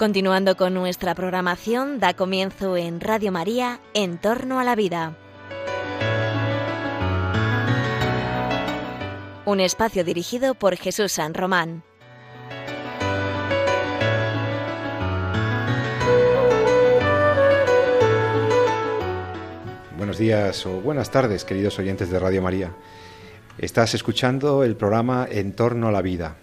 Continuando con nuestra programación, da comienzo en Radio María En torno a la vida. Un espacio dirigido por Jesús San Román. Buenos días o buenas tardes, queridos oyentes de Radio María. Estás escuchando el programa En torno a la vida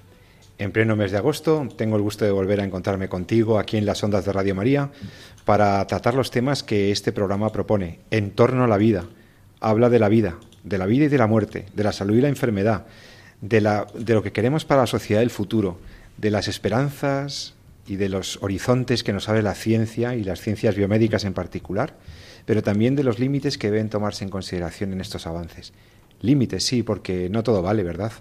en pleno mes de agosto tengo el gusto de volver a encontrarme contigo aquí en las ondas de Radio María para tratar los temas que este programa propone en torno a la vida. Habla de la vida, de la vida y de la muerte, de la salud y la enfermedad, de, la, de lo que queremos para la sociedad del futuro, de las esperanzas y de los horizontes que nos abre la ciencia y las ciencias biomédicas en particular, pero también de los límites que deben tomarse en consideración en estos avances. Límites, sí, porque no todo vale, ¿verdad?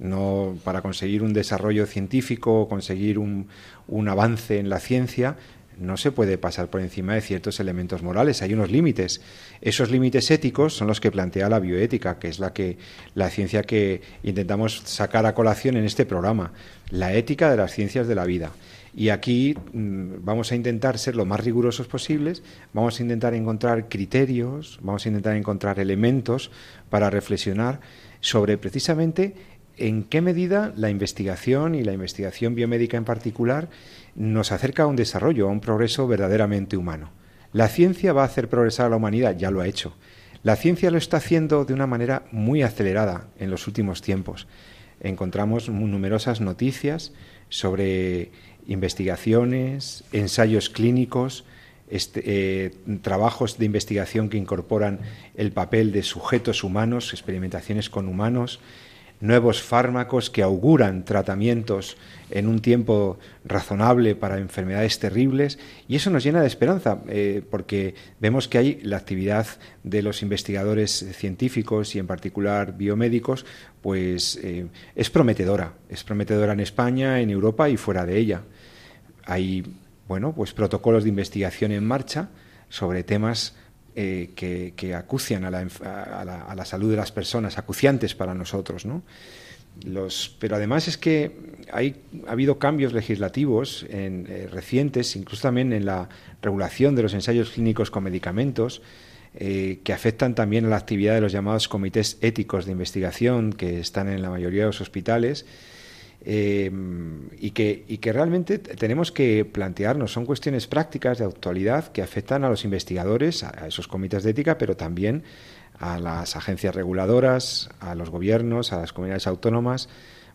No, para conseguir un desarrollo científico conseguir un, un avance en la ciencia, no se puede pasar por encima de ciertos elementos morales, hay unos límites. Esos límites éticos son los que plantea la bioética, que es la que la ciencia que intentamos sacar a colación en este programa, la ética de las ciencias de la vida. Y aquí mm, vamos a intentar ser lo más rigurosos posibles, vamos a intentar encontrar criterios, vamos a intentar encontrar elementos para reflexionar sobre precisamente en qué medida la investigación y la investigación biomédica en particular nos acerca a un desarrollo, a un progreso verdaderamente humano. La ciencia va a hacer progresar a la humanidad, ya lo ha hecho. La ciencia lo está haciendo de una manera muy acelerada en los últimos tiempos. Encontramos numerosas noticias sobre investigaciones, ensayos clínicos, este, eh, trabajos de investigación que incorporan el papel de sujetos humanos, experimentaciones con humanos, nuevos fármacos que auguran tratamientos en un tiempo razonable para enfermedades terribles. Y eso nos llena de esperanza eh, porque vemos que hay la actividad de los investigadores científicos y en particular biomédicos pues eh, es prometedora. Es prometedora en España en Europa y fuera de ella. Hay bueno pues protocolos de investigación en marcha sobre temas eh, que, acucian a la, salud de las personas, acuciantes para nosotros. ¿no? Los, pero además es que hay, ha habido cambios legislativos eh, recientes, incluso también en la regulación de los ensayos clínicos con medicamentos, eh, que afectan también a la actividad de los llamados comités éticos de investigación que están en la mayoría de los hospitales eh, y, que, y que realmente tenemos que plantearnos, son cuestiones prácticas de actualidad que afectan a los investigadores, a, esos comités de ética, pero también a las agencias reguladoras, a los gobiernos, a las comunidades autónomas.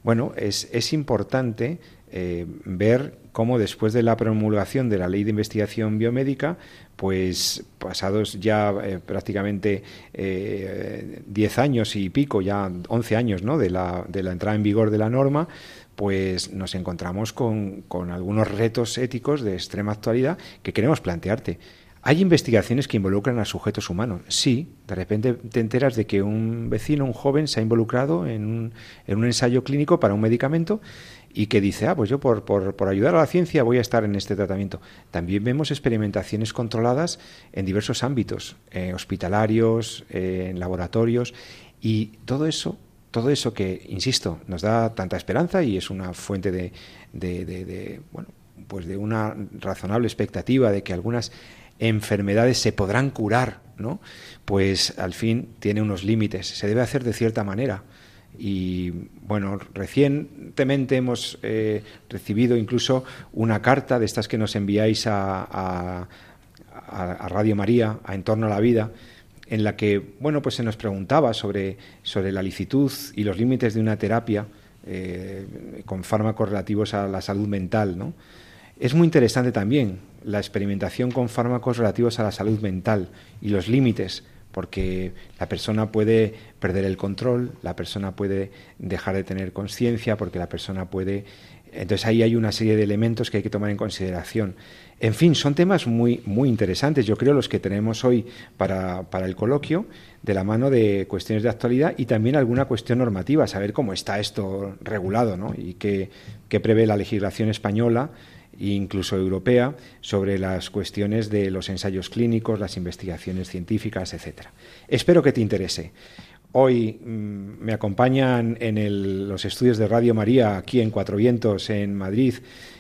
Bueno, es, es importante eh, ver cómo después de la promulgación de la ley de investigación biomédica, pues pasados ya eh, prácticamente 10 años y pico, ya 11 años ¿no? de, la, de la entrada en vigor de la norma, pues nos encontramos con, con, algunos retos éticos de extrema actualidad que queremos plantearte. ¿Hay investigaciones que involucran a sujetos humanos? Sí, de repente te enteras de que un vecino, un joven, se ha involucrado en un, en un ensayo clínico para un medicamento y que dice, ah, pues yo por, por, por, ayudar a la ciencia voy a estar en este tratamiento. También vemos experimentaciones controladas en diversos ámbitos, eh, hospitalarios, eh, en laboratorios, y todo eso todo eso que, insisto, nos da tanta esperanza y es una fuente de, de, bueno, pues de una razonable expectativa de que algunas enfermedades se podrán curar, ¿no? Pues al fin tiene unos límites, se debe hacer de cierta manera. Y bueno, recientemente hemos eh, recibido incluso una carta de estas que nos enviáis a, Radio María, a En torno a la vida, en la que bueno pues se nos preguntaba sobre, sobre la licitud y los límites de una terapia eh, con fármacos relativos a la salud mental. ¿no? Es muy interesante también la experimentación con fármacos relativos a la salud mental y los límites, porque la persona puede perder el control, la persona puede dejar de tener conciencia, porque la persona puede... Entonces ahí hay una serie de elementos que hay que tomar en consideración. En fin, son temas muy, muy interesantes, yo creo, los que tenemos hoy para, para, el coloquio, de la mano de cuestiones de actualidad y también alguna cuestión normativa, saber cómo está esto regulado ¿no? y qué, qué prevé la legislación española incluso europea sobre las cuestiones de los ensayos clínicos, las investigaciones científicas, etcétera. Espero que te interese. Hoy mmm, me acompañan en los estudios de Radio María aquí en Cuatro Vientos, en Madrid,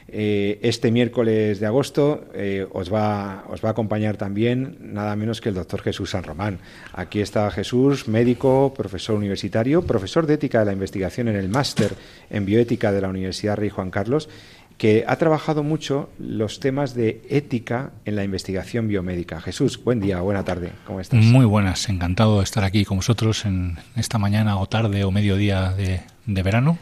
Eh, este miércoles de agosto eh, os, va, os va a acompañar también nada menos que el doctor Jesús San Román. Aquí está Jesús, médico, profesor universitario, profesor de ética de la investigación en el máster en bioética de la Universidad Rey Juan Carlos que ha trabajado mucho los temas de ética en la investigación biomédica. Jesús, buen día, buena tarde, ¿cómo estás? Muy buenas, encantado de estar aquí con vosotros en esta mañana o tarde o mediodía de, de verano.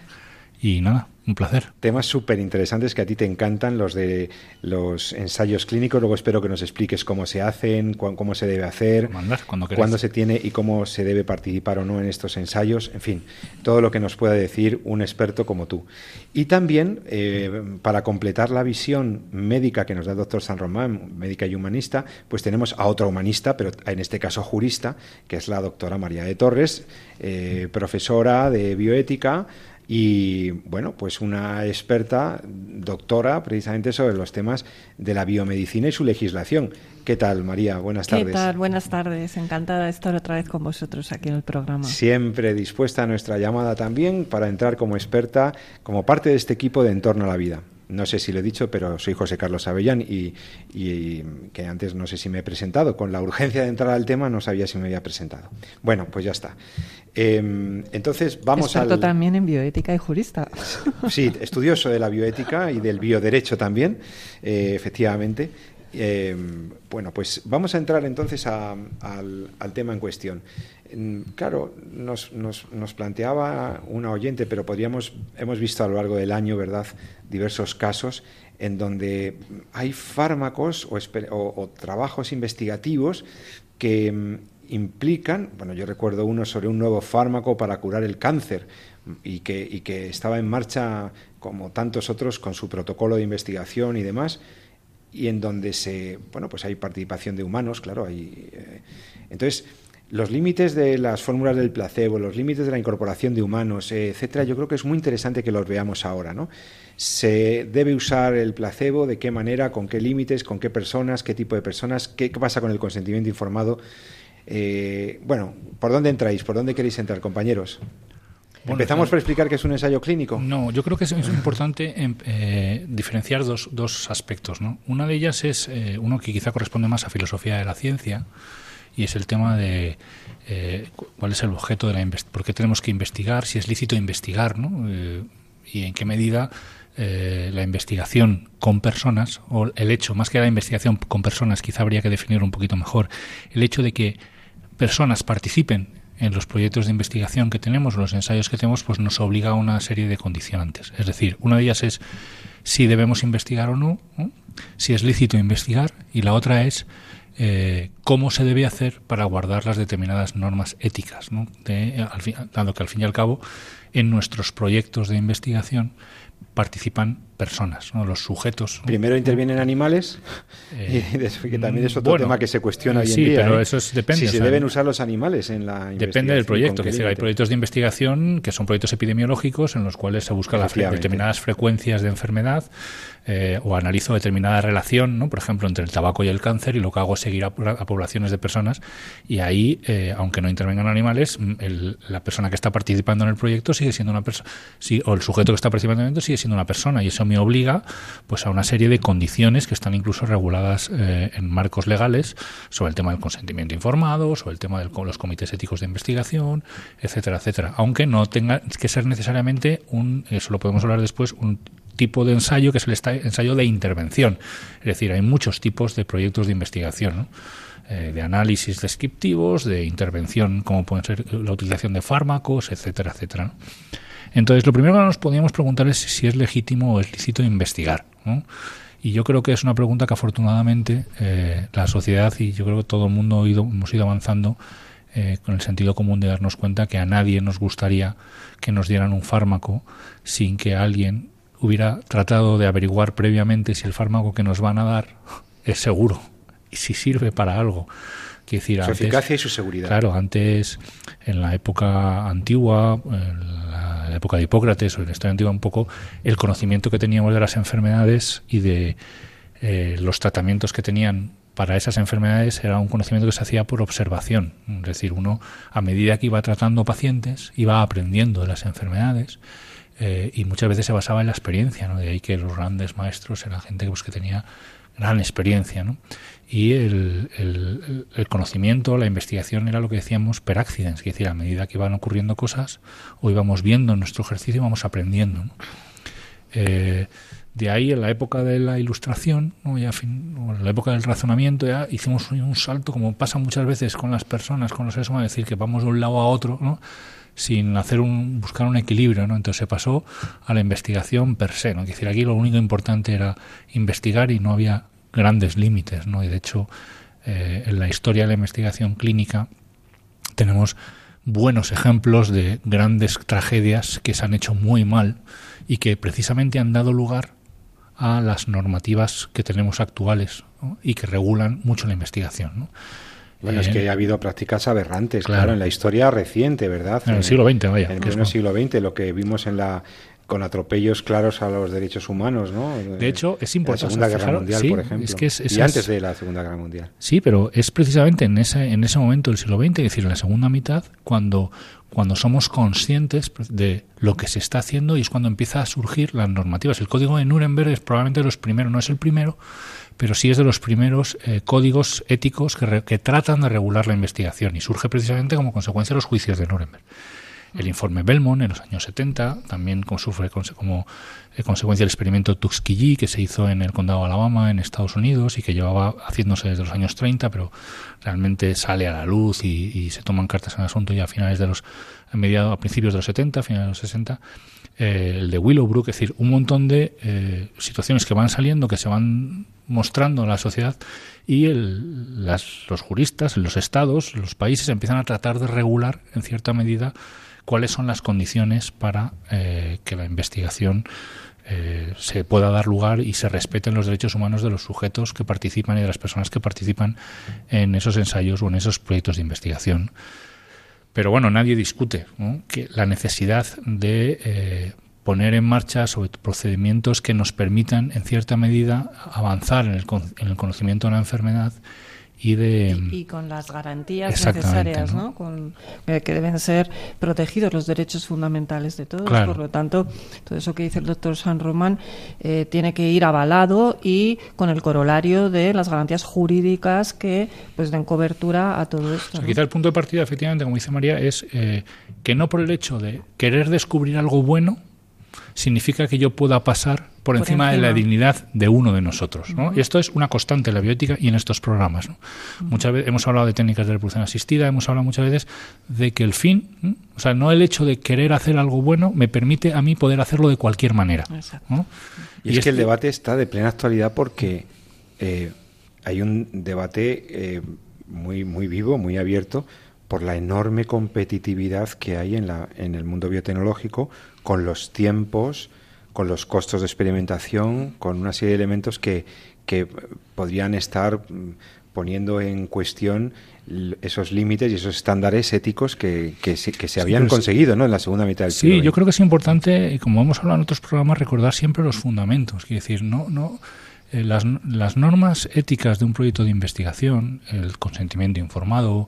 Y nada, un placer. Temas súper interesantes que a ti te encantan, los de los ensayos clínicos. Luego espero que nos expliques cómo se hacen, cómo se debe hacer, cuando cuándo se tiene y cómo se debe participar o no en estos ensayos. En fin, todo lo que nos pueda decir un experto como tú. Y también, eh, para completar la visión médica que nos da el doctor San Román, médica y humanista, pues tenemos a otra humanista, pero en este caso jurista, que es la doctora María de Torres, eh, profesora de bioética y bueno, pues una experta, doctora, precisamente sobre los temas de la biomedicina y su legislación. ¿Qué tal, María? Buenas tardes. ¿Qué tal? Buenas tardes. Encantada de estar otra vez con vosotros aquí en el programa. Siempre dispuesta a nuestra llamada también para entrar como experta, como parte de este equipo de Entorno a la Vida no sé si lo he dicho, pero soy José Carlos Avellán y, que antes no sé si me he presentado. Con la urgencia de entrar al tema no sabía si me había presentado. Bueno, pues ya está. Em, entonces vamos Experto también en bioética y jurista. Sí, estudioso de la bioética y del bioderecho también, eh, efectivamente. Em, bueno, pues vamos a entrar entonces al, tema en cuestión. Claro, nos, planteaba una oyente, pero podríamos, hemos visto a lo largo del año, ¿verdad?, diversos casos en donde hay fármacos o, trabajos investigativos que mm, implican, bueno, yo recuerdo uno sobre un nuevo fármaco para curar el cáncer y que, y que estaba en marcha como tantos otros con su protocolo de investigación y demás, y en donde se, bueno, pues hay participación de humanos, claro, hay, eh, entonces los límites de las fórmulas del placebo, los límites de la incorporación de humanos, eh, etcétera, yo creo que es muy interesante que los veamos ahora, ¿no? Se debe usar el placebo, de qué manera, con qué límites, con qué personas, qué tipo de personas, qué, pasa con el consentimiento informado. Eh, bueno, ¿por dónde entráis? ¿Por dónde queréis entrar, compañeros? ¿Empezamos por explicar qué es un ensayo clínico? No, yo creo que es, importante em, eh, diferenciar dos, dos aspectos. ¿no? Una de ellas es uno que quizá corresponde más a filosofía de la ciencia, y es el tema de eh, cuál es el objeto de la por qué tenemos que investigar, si es lícito investigar, ¿no? Eh, y en qué medida eh, la investigación con personas, o el hecho, más que la investigación con personas, quizá habría que definirlo un poquito mejor, el hecho de que personas participen en los proyectos de investigación que tenemos, los ensayos que tenemos, pues nos obliga a una serie de condicionantes. Es decir, una de ellas es si debemos investigar o no, si es lícito investigar, y la otra es eh, cómo se debe hacer para guardar las determinadas normas éticas, ¿no? dado que al fin y al cabo en nuestros proyectos de investigación participan personas, ¿no? los sujetos. Primero intervienen animales, eh, y que también es otro tema que se cuestiona hoy en sí, pero ¿eh? eso depende. Si se deben usar los animales en la Depende del proyecto. Decir, hay proyectos de investigación que son proyectos epidemiológicos en los cuales se buscan las determinadas frecuencias de enfermedad eh, o analizo determinada relación, ¿no? por ejemplo, entre el tabaco y el cáncer y lo que hago es seguir a, poblaciones de personas y ahí, aunque no intervengan animales, la persona que está participando en el proyecto sigue siendo una persona, o el sujeto que está participando en el proyecto sigue siendo una persona y eso me obliga pues a una serie de condiciones que están incluso reguladas eh, en marcos legales sobre el tema del consentimiento informado, sobre el tema de los comités éticos de investigación, etcétera, etcétera. Aunque no tenga que ser necesariamente un, eso lo podemos hablar después, un tipo de ensayo que es el ensayo de intervención. Es decir, hay muchos tipos de proyectos de investigación. Eh, de análisis descriptivos, de intervención, como pueden ser la utilización de fármacos, etcétera, etcétera. Entonces, lo primero que nos podríamos preguntar es si es legítimo o es lícito investigar. Y yo creo que es una pregunta que afortunadamente eh, la sociedad y yo creo que todo el mundo hemos ido avanzando eh, con el sentido común de darnos cuenta que a nadie nos gustaría que nos dieran un fármaco sin que alguien hubiera tratado de averiguar previamente si el fármaco que nos van a dar es seguro y si sirve para algo. Decir, su eficacia y su seguridad. Claro, antes, en la época antigua, en la época de Hipócrates o en la historia antigua un poco, el conocimiento que teníamos de las enfermedades y de eh, los tratamientos que tenían para esas enfermedades era un conocimiento que se hacía por observación. Es decir, uno, a medida que iba tratando pacientes, iba aprendiendo de las enfermedades eh, y muchas veces se basaba en la experiencia, ¿no? de ahí que los grandes maestros eran gente pues, que tenía gran experiencia. ¿no? Y el, el, conocimiento, la investigación era lo que decíamos per accidens, es decir, a medida que iban ocurriendo cosas o íbamos viendo en nuestro ejercicio, íbamos aprendiendo. ¿no? Eh, de ahí, en la época de la ilustración, ¿no? ya en la época del razonamiento, ya hicimos un salto, como pasa muchas veces con las personas, con los seres humanos, decir que vamos de un lado a otro, ¿no? sin hacer un, buscar un equilibrio, ¿no? Entonces se pasó a la investigación per se, ¿no? Es decir, aquí lo único importante era investigar y no había grandes límites, ¿no? Y de hecho, eh, en la historia de la investigación clínica tenemos buenos ejemplos de grandes tragedias que se han hecho muy mal y que precisamente han dado lugar a las normativas que tenemos actuales y que regulan mucho la investigación. ¿no? Bueno, es que ha habido prácticas aberrantes, claro, en la historia reciente, ¿verdad? En el siglo XX, vaya. En el siglo XX, lo que vimos en la con atropellos claros a los derechos humanos, ¿no? De hecho, es importante. la Segunda Guerra Mundial, por ejemplo. Es que es, y antes de la Segunda Guerra Mundial. Sí, pero es precisamente en ese, en ese momento del siglo XX, es decir, en la segunda mitad, cuando, cuando somos conscientes de lo que se está haciendo y es cuando empieza a surgir las normativas. El código de Nuremberg es probablemente de los primeros, no es el primero, pero sí es de los primeros eh, códigos éticos que, que, tratan de regular la investigación y surge precisamente como consecuencia de los juicios de Nuremberg. El informe Belmont en los años 70 también sufre como eh, consecuencia del experimento Tuskegee que se hizo en el condado de Alabama en Estados Unidos y que llevaba haciéndose desde los años 30, pero realmente sale a la luz y, se toman cartas en el asunto ya a finales de los a mediados a principios de los 70, a finales de los 60 eh, el de Willowbrook, es decir, un montón de situaciones que van saliendo, que se van mostrando en la sociedad y el, las, los juristas, los estados, los países empiezan a tratar de regular en cierta medida cuáles son las condiciones para eh, que la investigación eh, se pueda dar lugar y se respeten los derechos humanos de los sujetos que participan y de las personas que participan en esos ensayos o en esos proyectos de investigación. Pero bueno, nadie discute que la necesidad de eh, poner en marcha sobre procedimientos que nos permitan, en cierta medida, avanzar en el, en el conocimiento de la enfermedad y de y, con las garantías necesarias ¿no? Con, eh, que deben ser protegidos los derechos fundamentales de todos. Por lo tanto todo eso que dice el doctor San Román eh, tiene que ir avalado y con el corolario de las garantías jurídicas que pues den cobertura a todo esto quizá el punto de partida efectivamente como dice María es eh, que no por el hecho de querer descubrir algo bueno significa que yo pueda pasar por, encima, de la dignidad de uno de nosotros. ¿no? Y esto es una constante en la biótica y en estos programas. Muchas veces hemos hablado de técnicas de reproducción asistida, hemos hablado muchas veces de que el fin, o sea, no el hecho de querer hacer algo bueno me permite a mí poder hacerlo de cualquier manera. Y, es, que el debate está de plena actualidad porque eh, hay un debate eh, muy, muy vivo, muy abierto por la enorme competitividad que hay en, la, en el mundo biotecnológico con los tiempos, con los costos de experimentación, con una serie de elementos que, que podrían estar mm, poniendo en cuestión esos límites y esos estándares éticos que, que, se, que se habían conseguido ¿no? en la segunda mitad del siglo. Sí, yo creo que es importante, como hemos hablado en otros programas, recordar siempre los fundamentos. Es decir, no, no, eh, las, las normas éticas de un proyecto de investigación, el consentimiento informado,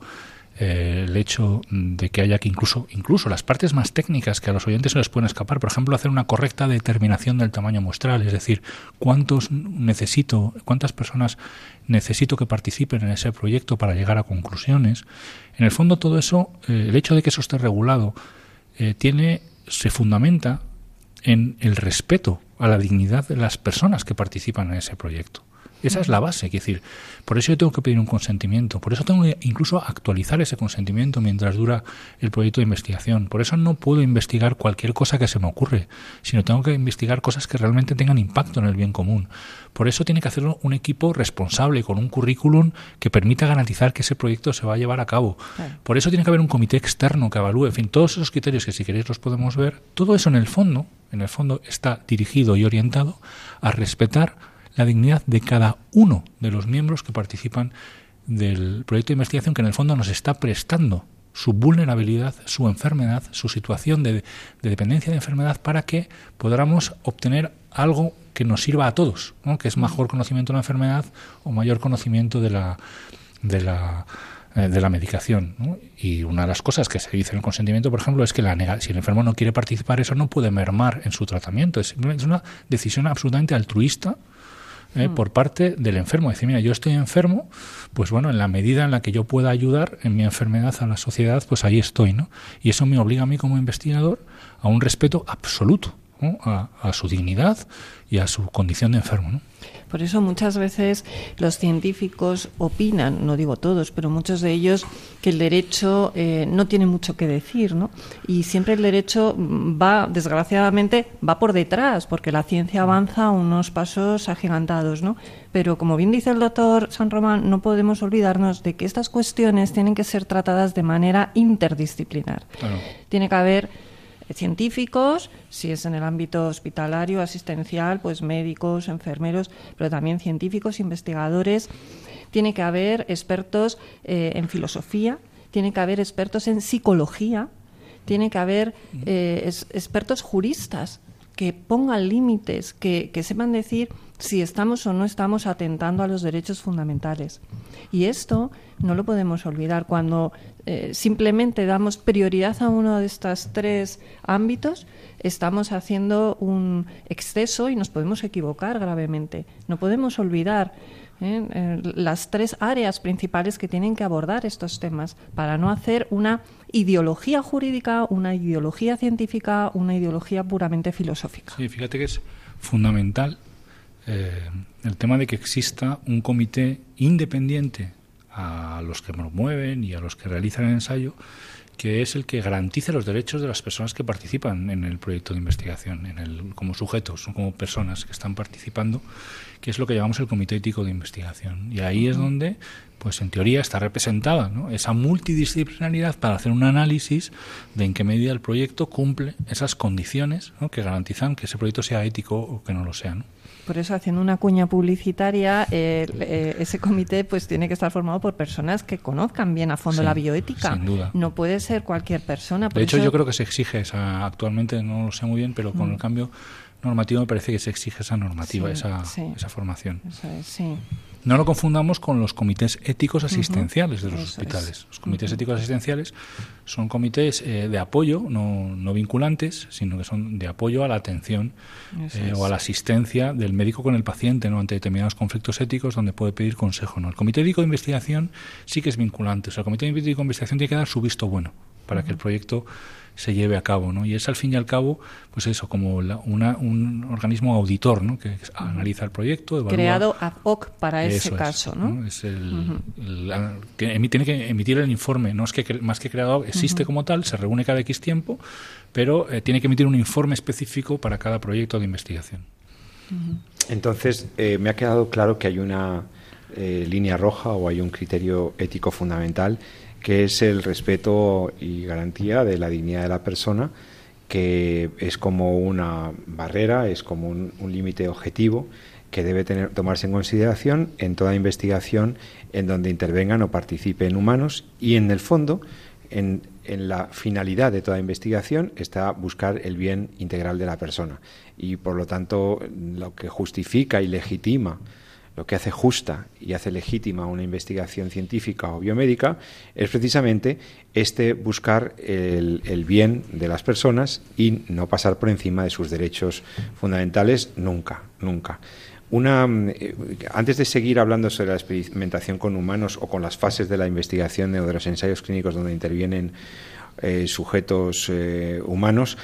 eh, el hecho de que haya que incluso, incluso las partes más técnicas que a los oyentes se les pueden escapar, por ejemplo, hacer una correcta determinación del tamaño muestral, es decir, cuántos necesito, cuántas personas necesito que participen en ese proyecto para llegar a conclusiones. En el fondo, todo eso, eh, el hecho de que eso esté regulado, eh, tiene, se fundamenta en el respeto a la dignidad de las personas que participan en ese proyecto. Esa es la base, es decir, por eso yo tengo que pedir un consentimiento, por eso tengo que incluso actualizar ese consentimiento mientras dura el proyecto de investigación. Por eso no puedo investigar cualquier cosa que se me ocurre, sino tengo que investigar cosas que realmente tengan impacto en el bien común. Por eso tiene que hacerlo un equipo responsable con un currículum que permita garantizar que ese proyecto se va a llevar a cabo. Por eso tiene que haber un comité externo que evalúe, en fin, todos esos criterios que si queréis los podemos ver, todo eso en el fondo, en el fondo está dirigido y orientado a respetar la dignidad de cada uno de los miembros que participan del proyecto de investigación que en el fondo nos está prestando su vulnerabilidad, su enfermedad, su situación de, dependencia de enfermedad para que podamos obtener algo que nos sirva a todos, que es mejor conocimiento de la enfermedad o mayor conocimiento de la, de la eh, de la medicación. Y una de las cosas que se dice en el consentimiento, por ejemplo, es que la si el enfermo no quiere participar, eso no puede mermar en su tratamiento. Es, una decisión absolutamente altruista ¿eh? mm. por parte del enfermo. Decir, mira, yo estoy enfermo, pues bueno, en la medida en la que yo pueda ayudar en mi enfermedad a la sociedad, pues ahí estoy. ¿no? Y eso me obliga a mí como investigador a un respeto absoluto a, a, su dignidad y a su condición de enfermo. ¿no? Por eso muchas veces los científicos opinan, no digo todos, pero muchos de ellos, que el derecho eh, no tiene mucho que decir, ¿no? Y siempre el derecho va, desgraciadamente, va por detrás, porque la ciencia avanza unos pasos agigantados, ¿no? Pero como bien dice el doctor San Román, no podemos olvidarnos de que estas cuestiones tienen que ser tratadas de manera interdisciplinar. Tiene que haber científicos, si es en el ámbito hospitalario, asistencial, pues médicos, enfermeros, pero también científicos, investigadores. Tiene que haber expertos eh, en filosofía, tiene que haber expertos en psicología, tiene que haber eh, expertos juristas que pongan límites, que, que sepan decir si estamos o no estamos atentando a los derechos fundamentales. Y esto no lo podemos olvidar. Cuando eh, simplemente damos prioridad a uno de estos tres ámbitos, estamos haciendo un exceso y nos podemos equivocar gravemente. No podemos olvidar ¿eh? Eh, las tres áreas principales que tienen que abordar estos temas para no hacer una ideología jurídica, una ideología científica, una ideología puramente filosófica. Sí, fíjate que es fundamental el tema de que exista un comité independiente a los que promueven y a los que realizan el ensayo, que es el que garantice los derechos de las personas que participan en el proyecto de investigación, en el, como sujetos, como personas que están participando, que es lo que llamamos el Comité Ético de Investigación. Y ahí es donde, pues en teoría, está representada esa multidisciplinaridad para hacer un análisis de en qué medida el proyecto cumple esas condiciones que garantizan que ese proyecto sea ético o que no lo sea. Por eso, haciendo una cuña publicitaria, eh, ese comité pues tiene que estar formado por personas que conozcan bien a fondo la bioética. Sin duda. No puede ser cualquier persona. de hecho, yo creo que se exige esa, actualmente, no lo sé muy bien, pero con el mm. cambio normativo me parece que se exige esa normativa, esa, esa formación. sí. No lo confundamos con los comités éticos asistenciales de los hospitales. Los comités éticos asistenciales son comités eh, de apoyo, no, no, vinculantes, sino que son de apoyo a la atención eh, o a la asistencia del médico con el paciente ¿no? ante determinados conflictos éticos donde puede pedir consejo. ¿no? El comité ético de investigación sí que es vinculante. O sea, el comité ético de investigación tiene que dar su visto bueno para que el proyecto se lleve a cabo, ¿no? Y es al fin y al cabo, pues eso, como una, un organismo auditor, ¿no? Que analiza el proyecto, creado ad hoc para ese caso, ¿no? Es el, tiene que emitir el informe, no es que más que creado existe como tal, se reúne cada X tiempo, pero eh, tiene que emitir un informe específico para cada proyecto de investigación. Entonces, eh, me ha quedado claro que hay una eh, línea roja o hay un criterio ético fundamental que es el respeto y garantía de la dignidad de la persona, que es como una barrera, es como un, límite objetivo que debe tener, tomarse en consideración en toda investigación en donde intervengan o participen humanos y en el fondo, en, en la finalidad de toda investigación está buscar el bien integral de la persona. Y por lo tanto lo que justifica y legitima lo que hace justa y hace legítima una investigación científica o biomédica es precisamente este buscar el, bien de las personas y no pasar por encima de sus derechos fundamentales nunca, nunca. Una, eh, antes de seguir hablando sobre la experimentación con humanos o con las fases de la investigación o de los ensayos clínicos donde intervienen eh, sujetos eh, humanos,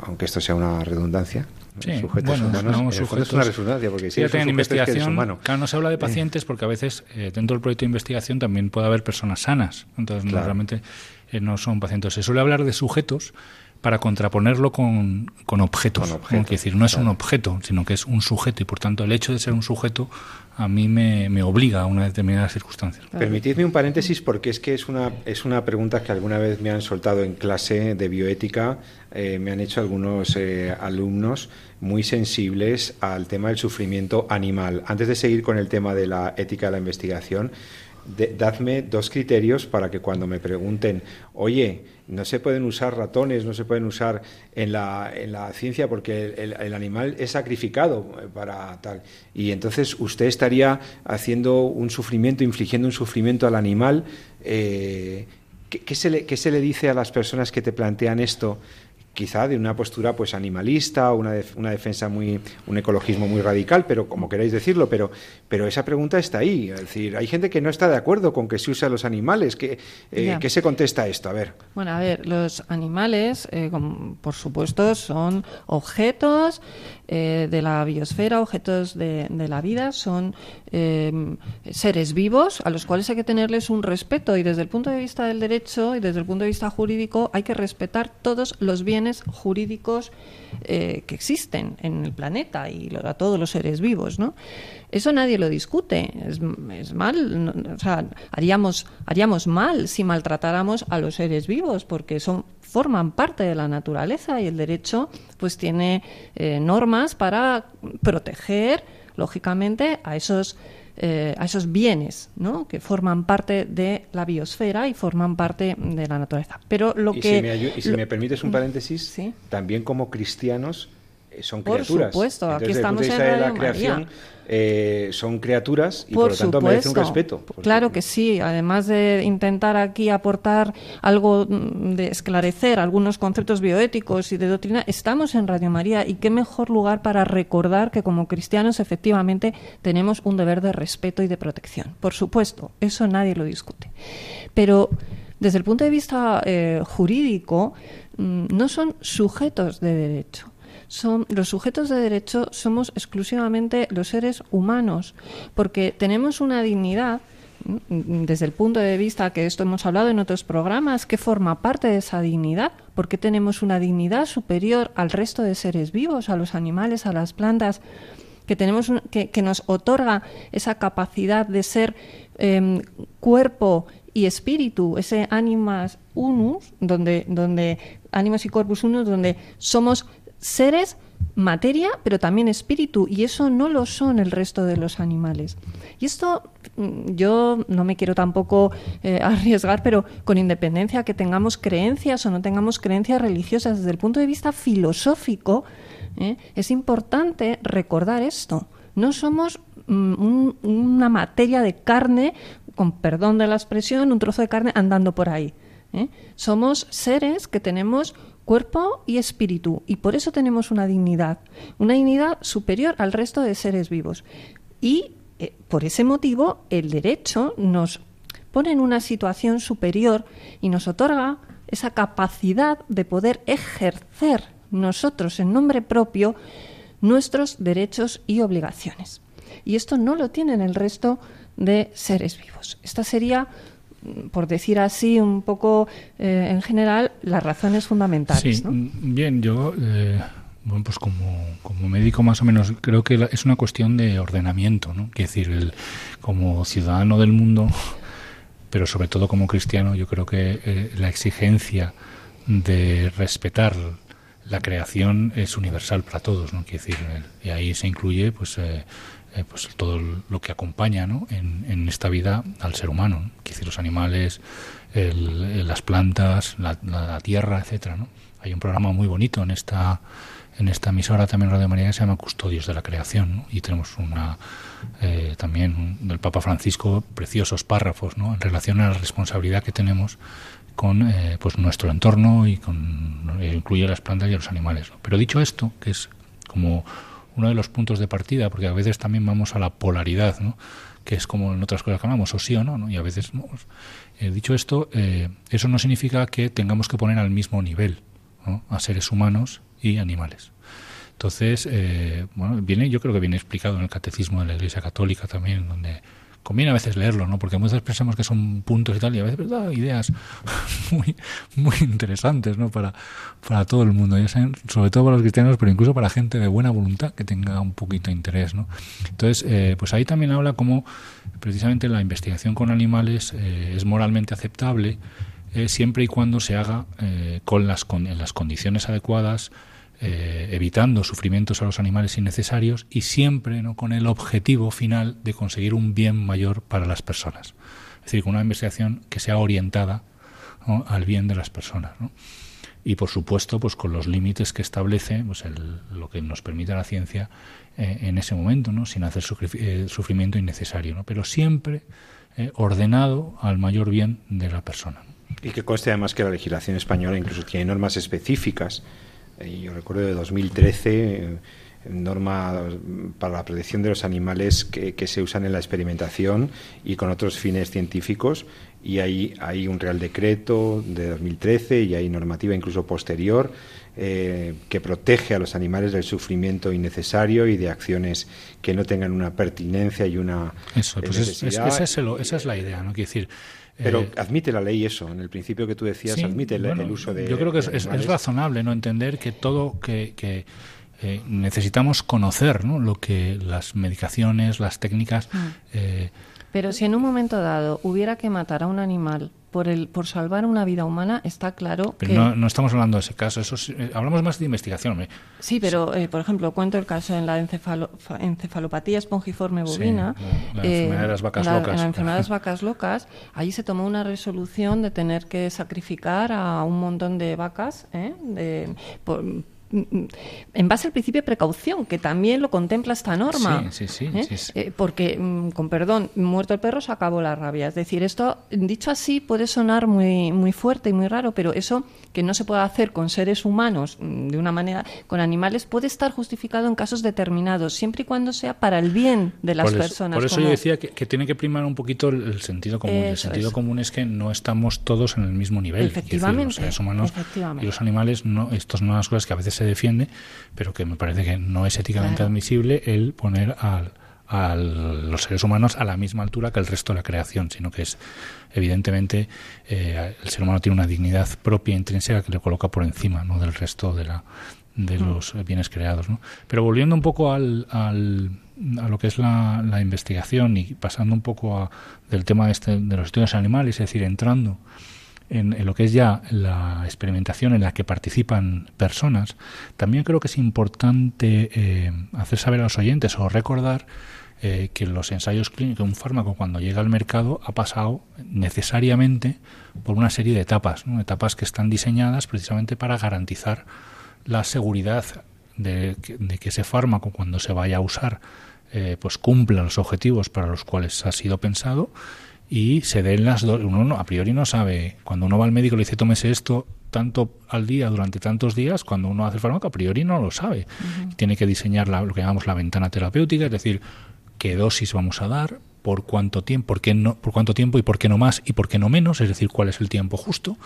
aunque esto sea una redundancia, Sí, sujetos humanos. es una redundancia porque si es investigación, claro, no se habla de pacientes porque a veces eh, dentro del proyecto de investigación también puede haber personas sanas. Entonces, realmente eh, no son pacientes. Se suele hablar de sujetos para contraponerlo con, con objetos. es decir, no es un objeto, sino que es un sujeto y por tanto el hecho de ser un sujeto a mí me, me obliga a una determinada circunstancia. Permitidme un paréntesis porque es que es una, es una pregunta que alguna vez me han soltado en clase de bioética, eh, me han hecho algunos eh, alumnos muy sensibles al tema del sufrimiento animal. Antes de seguir con el tema de la ética de la investigación, dadme dos criterios para que cuando me pregunten, oye, no se pueden usar ratones, no se pueden usar en la, en la ciencia porque el, animal es sacrificado para tal. Y entonces usted estaría haciendo un sufrimiento, infligiendo un sufrimiento al animal. Eh, ¿qué, se le, ¿Qué se le dice a las personas que te plantean esto? Quizá de una postura pues animalista, una, una defensa muy, un ecologismo muy radical, pero como queráis decirlo, pero, pero esa pregunta está ahí. Es decir, hay gente que no está de acuerdo con que se use a los animales. ¿Qué, eh, ¿qué se contesta a esto? A ver. Bueno, a ver, los animales, eh, por supuesto, son objetos eh, de la biosfera, objetos de, de la vida, son seres vivos a los cuales hay que tenerles un respeto y desde el punto de vista del derecho y desde el punto de vista jurídico hay que respetar todos los bienes jurídicos eh, que existen en el planeta y a todos los seres vivos, ¿no? Eso nadie lo discute. Es, mal, o sea, haríamos, haríamos mal si maltratáramos a los seres vivos, porque son forman parte de la naturaleza y el derecho pues tiene eh, normas para proteger lógicamente a esos eh, a esos bienes ¿no? que forman parte de la biosfera y forman parte de la naturaleza. Pero lo y que. Si me, y si me permites un mm, paréntesis, también como cristianos eh, son criaturas. Por supuesto, aquí estamos en de la creación, eh, son criaturas y por, lo tanto merecen un respeto. Claro que sí, además de intentar aquí aportar algo mm, de esclarecer algunos conceptos bioéticos y de doctrina, estamos en Radio María y qué mejor lugar para recordar que como cristianos efectivamente tenemos un deber de respeto y de protección. Por supuesto, eso nadie lo discute. Pero desde el punto de vista eh, jurídico, mm, no son sujetos de derecho son los sujetos de derecho somos exclusivamente los seres humanos, porque tenemos una dignidad desde el punto de vista que esto hemos hablado en otros programas, que forma parte de esa dignidad, porque tenemos una dignidad superior al resto de seres vivos, a los animales, a las plantas, que tenemos que, nos otorga esa capacidad de ser em, cuerpo y espíritu, ese animas unus, donde, donde animas y corpus unus, donde somos seres materia, pero también espíritu, y eso no lo son el resto de los animales. Y esto mm, yo no me quiero tampoco eh, arriesgar, pero con independencia que tengamos creencias o no tengamos creencias religiosas, desde el punto de vista filosófico, eh, es importante recordar esto. No somos mm, una materia de carne, con perdón de la expresión, un trozo de carne andando por ahí. ¿eh? Somos seres que tenemos cuerpo y espíritu, y por eso tenemos una dignidad, una dignidad superior al resto de seres vivos. Y eh, por ese motivo el derecho nos pone en una situación superior y nos otorga esa capacidad de poder ejercer nosotros en nombre propio nuestros derechos y obligaciones. Y esto no lo tienen el resto de seres vivos. Esta sería por decir así, un poco eh, en general, las razones fundamentales. Sí, bien, yo, eh, bueno, pues como, como, médico más o menos, creo que es una cuestión de ordenamiento, ¿no? Quiero decir, el, como ciudadano del mundo, pero sobre todo como cristiano, yo creo que eh, la exigencia de respetar la creación es universal para todos, ¿no? Quiero decir, y ahí se incluye, pues, eh, pues todo lo que acompaña ¿no? en, esta vida al ser humano, decir, los animales, el, las plantas, la, la, tierra, etcétera. ¿no? Hay un programa muy bonito en esta en esta emisora también Radio María que se llama Custodios de la Creación ¿no? y tenemos una eh, también del Papa Francisco preciosos párrafos ¿no? en relación a la responsabilidad que tenemos con eh, pues nuestro entorno y con incluye las plantas y los animales. Pero dicho esto, que es como uno de los puntos de partida, porque a veces también vamos a la polaridad, ¿no? que es como en otras cosas que hablamos, o sí o no, ¿no? y a veces no. Eh, dicho esto, eh, eso no significa que tengamos que poner al mismo nivel a seres humanos y animales. Entonces, eh, bueno, viene, yo creo que viene explicado en el catecismo de la Iglesia Católica también, donde conviene a veces leerlo, ¿no? Porque muchas veces pensamos que son puntos y tal, y a veces da ideas muy, muy interesantes, ¿no? Para, para todo el mundo, ya sobre todo para los cristianos, pero incluso para gente de buena voluntad que tenga un poquito de interés, ¿no? Entonces, eh, pues ahí también habla cómo precisamente la investigación con animales eh, es moralmente aceptable eh, siempre y cuando se haga con las, con, en las condiciones adecuadas, eh, evitando sufrimientos a los animales innecesarios y siempre ¿no? con el objetivo final de conseguir un bien mayor para las personas. Es decir, con una investigación que sea orientada al bien de las personas. Y por supuesto, pues con los límites que establece pues lo que nos permite la ciencia eh, en ese momento, ¿no? sin hacer eh, sufrimiento innecesario, ¿no? pero siempre ordenado al mayor bien de la persona. Y que conste además que la legislación española incluso tiene normas específicas. Yo recuerdo de 2013 norma para la protección de los animales que, que, se usan en la experimentación y con otros fines científicos y hay, hay un Real Decreto de 2013 y hay normativa incluso posterior eh, que protege a los animales del sufrimiento innecesario y de acciones que no tengan una pertinencia y una eso, pues esa es la idea, ¿no? Quiero decir, pero eh, admite la ley eso, en el principio que tú decías, admite el, uso de. Yo creo que es, razonable no entender que todo que, que eh, necesitamos conocer ¿no? lo que las medicaciones, las técnicas. Mm. Pero si en un momento dado hubiera que matar a un animal por el por salvar una vida humana, está claro pero que... No, no estamos hablando de ese caso, eso eh, hablamos más de investigación. Sí, pero, eh, por ejemplo, cuento el caso en la encefalopatía espongiforme bovina. la, enfermedad de las vacas locas. En la enfermedad de las vacas locas, allí se tomó una resolución de tener que sacrificar a un montón de vacas ¿eh? de, por, en base al principio de precaución, que también lo contempla esta norma. Sí, sí, sí. ¿Eh? Eh, porque, mm, con perdón, muerto el perro se acabó la rabia. Es decir, esto, dicho así, puede sonar muy, muy fuerte y muy raro, pero eso que no se puede hacer con seres humanos mm, de una manera, con animales, puede estar justificado en casos determinados, siempre y cuando sea para el bien de las personas. Por eso yo decía que, tiene que primar un poquito el, sentido común. el sentido común es que no estamos todos en el mismo nivel. Efectivamente. los seres humanos y los animales, no, estas son las cosas que a veces se defiende, pero que me parece que no es éticamente admisible el poner al, a los seres humanos a la misma altura que el resto de la creación, sino que es evidentemente eh, el ser humano tiene una dignidad propia intrínseca que le coloca por encima ¿no? del resto de, la, de mm. los bienes creados. ¿no? Pero volviendo un poco al, al, a lo que es la, la, investigación y pasando un poco a, del tema este, de los estudios animales, es decir, entrando en, lo que es ya la experimentación en la que participan personas, también creo que es importante eh, hacer saber a los oyentes o recordar eh, que los ensayos clínicos, un fármaco cuando llega al mercado ha pasado necesariamente por una serie de etapas, etapas que están diseñadas precisamente para garantizar la seguridad de que, ese fármaco cuando se vaya a usar eh, pues cumpla los objetivos para los cuales ha sido pensado y se den las dos. Uno a priori no sabe, cuando uno va al médico y le dice tómese esto tanto al día durante tantos días, cuando uno hace el fármaco a priori no lo sabe. Tiene que diseñar lo que llamamos la ventana terapéutica, es decir, qué dosis vamos a dar, por cuánto tiempo, por qué no, por cuánto tiempo y por qué no más y por qué no menos, es decir, cuál es el tiempo justo,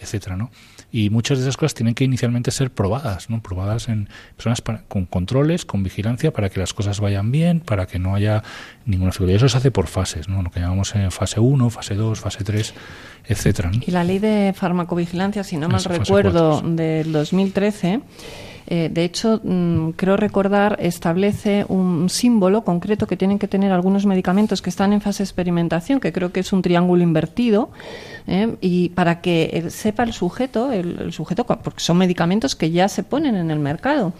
etcétera, ¿no? Y muchas de esas cosas tienen que inicialmente ser probadas, ¿no? Probadas en personas con controles, con vigilancia, para que las cosas vayan bien, para que no haya ninguna figura. Y eso se hace por fases, ¿no? Lo que llamamos fase 1, fase 2, fase 3, etcétera. Y la ley de farmacovigilancia, si no mal recuerdo, del 2013 eh, de hecho, mm, creo recordar, establece un símbolo concreto que tienen que tener algunos medicamentos que están en fase de experimentación, que creo que es un triángulo invertido, ¿eh? y para que sepa el sujeto, el, sujeto, porque son medicamentos que ya se ponen en el mercado,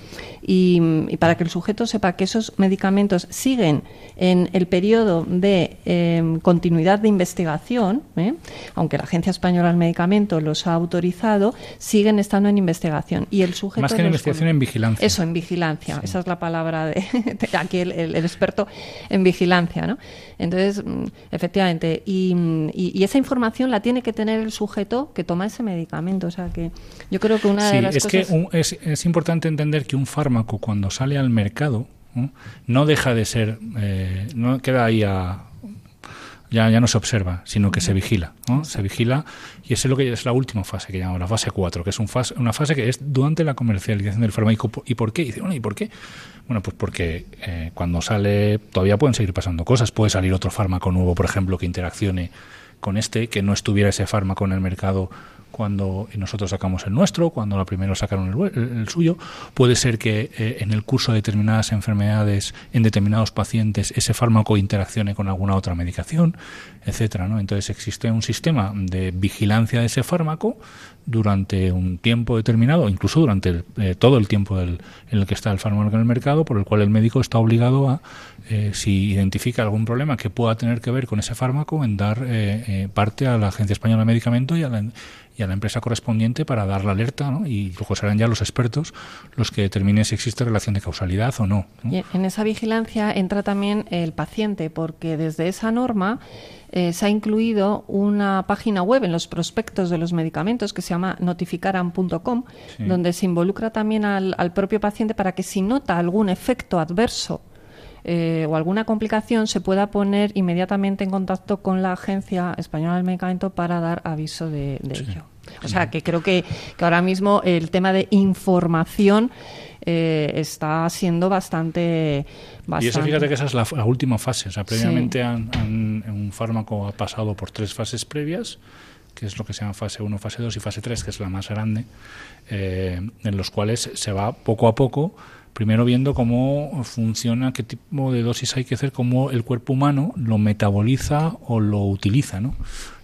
y, para que el sujeto sepa que esos medicamentos siguen en el periodo de em, continuidad de investigación, ¿eh? aunque la Agencia Española del Medicamento los ha autorizado, siguen estando en investigación. Y el sujeto Más que en investigación, en vigilancia. Eso, en vigilancia. Esa es la palabra de, aquí el, experto en vigilancia. ¿no? Entonces, efectivamente, y, y esa información la tiene que tener el sujeto que toma ese medicamento. O sea que yo creo que una de las es que es, es, importante entender que un fármaco cuando sale al mercado no, deja de ser, eh, no queda ahí a, ya, ya no se observa, sino que se vigila. ¿no? Se vigila y esa es lo que es la última fase que llamamos la fase 4, que es un fase, una fase que es durante la comercialización del fármaco. ¿Y por qué? Y dice, bueno, ¿y por qué? Bueno, pues porque eh, cuando sale todavía pueden seguir pasando cosas. Puede salir otro fármaco nuevo, por ejemplo, que interaccione con este, que no estuviera ese fármaco en el mercado cuando nosotros sacamos el nuestro, cuando la primero sacaron el, suyo. Puede ser que eh, en el curso de determinadas enfermedades, en determinados pacientes, ese fármaco interaccione con alguna otra medicación, etcétera. ¿no? Entonces existe un sistema de vigilancia de ese fármaco durante un tiempo determinado, incluso durante eh, todo el tiempo en el que está el fármaco en el mercado, por el cual el médico está obligado a, eh, si identifica algún problema que pueda tener que ver con ese fármaco, en dar parte a la Agencia Española de Medicamento y a la, y a la empresa correspondiente para dar la alerta ¿no? y luego serán ya los expertos los que determinen si existe relación de causalidad o no, en esa vigilancia entra también el paciente porque desde esa norma eh, se ha incluido una página web en los prospectos de los medicamentos que se llama notificaran.com donde se involucra también al, al propio paciente para que si nota algún efecto adverso eh, o alguna complicación, se pueda poner inmediatamente en contacto con la Agencia Española del Medicamento para dar aviso de, ello. O sea, que creo que, ahora mismo el tema de información eh, está siendo bastante, Y eso fíjate que esa es la, última fase. O sea, previamente un fármaco ha pasado por tres fases previas que es lo que se llama fase 1, fase 2 y fase 3, que es la más grande, eh, en los cuales se va poco a poco primero viendo cómo funciona, qué tipo de dosis hay que hacer, cómo el cuerpo humano lo metaboliza o lo utiliza, ¿no?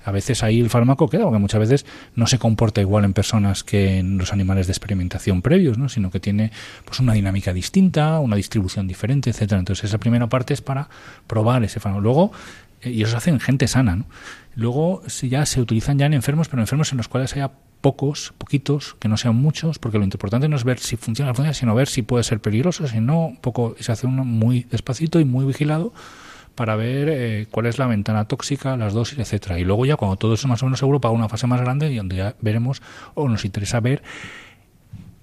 A veces ahí el fármaco queda, porque muchas veces no se comporta igual en personas que en los animales de experimentación previos, ¿no? sino que tiene pues una dinámica distinta, una distribución diferente, etcétera. Entonces esa primera parte es para probar ese fármaco. Luego, y eso se hace en gente sana, ¿no? Luego ya se utilizan ya en enfermos, pero enfermos en los cuales haya pocos, poquitos, que no sean muchos, porque lo importante no es ver si funciona, funciona, sino ver si puede ser peligroso, si no, poco, se hace uno muy despacito y muy vigilado para ver eh, cuál es la ventana tóxica, las dosis, etcétera. Y luego ya cuando todo eso es más o menos seguro, para una fase más grande y donde ya veremos o nos interesa ver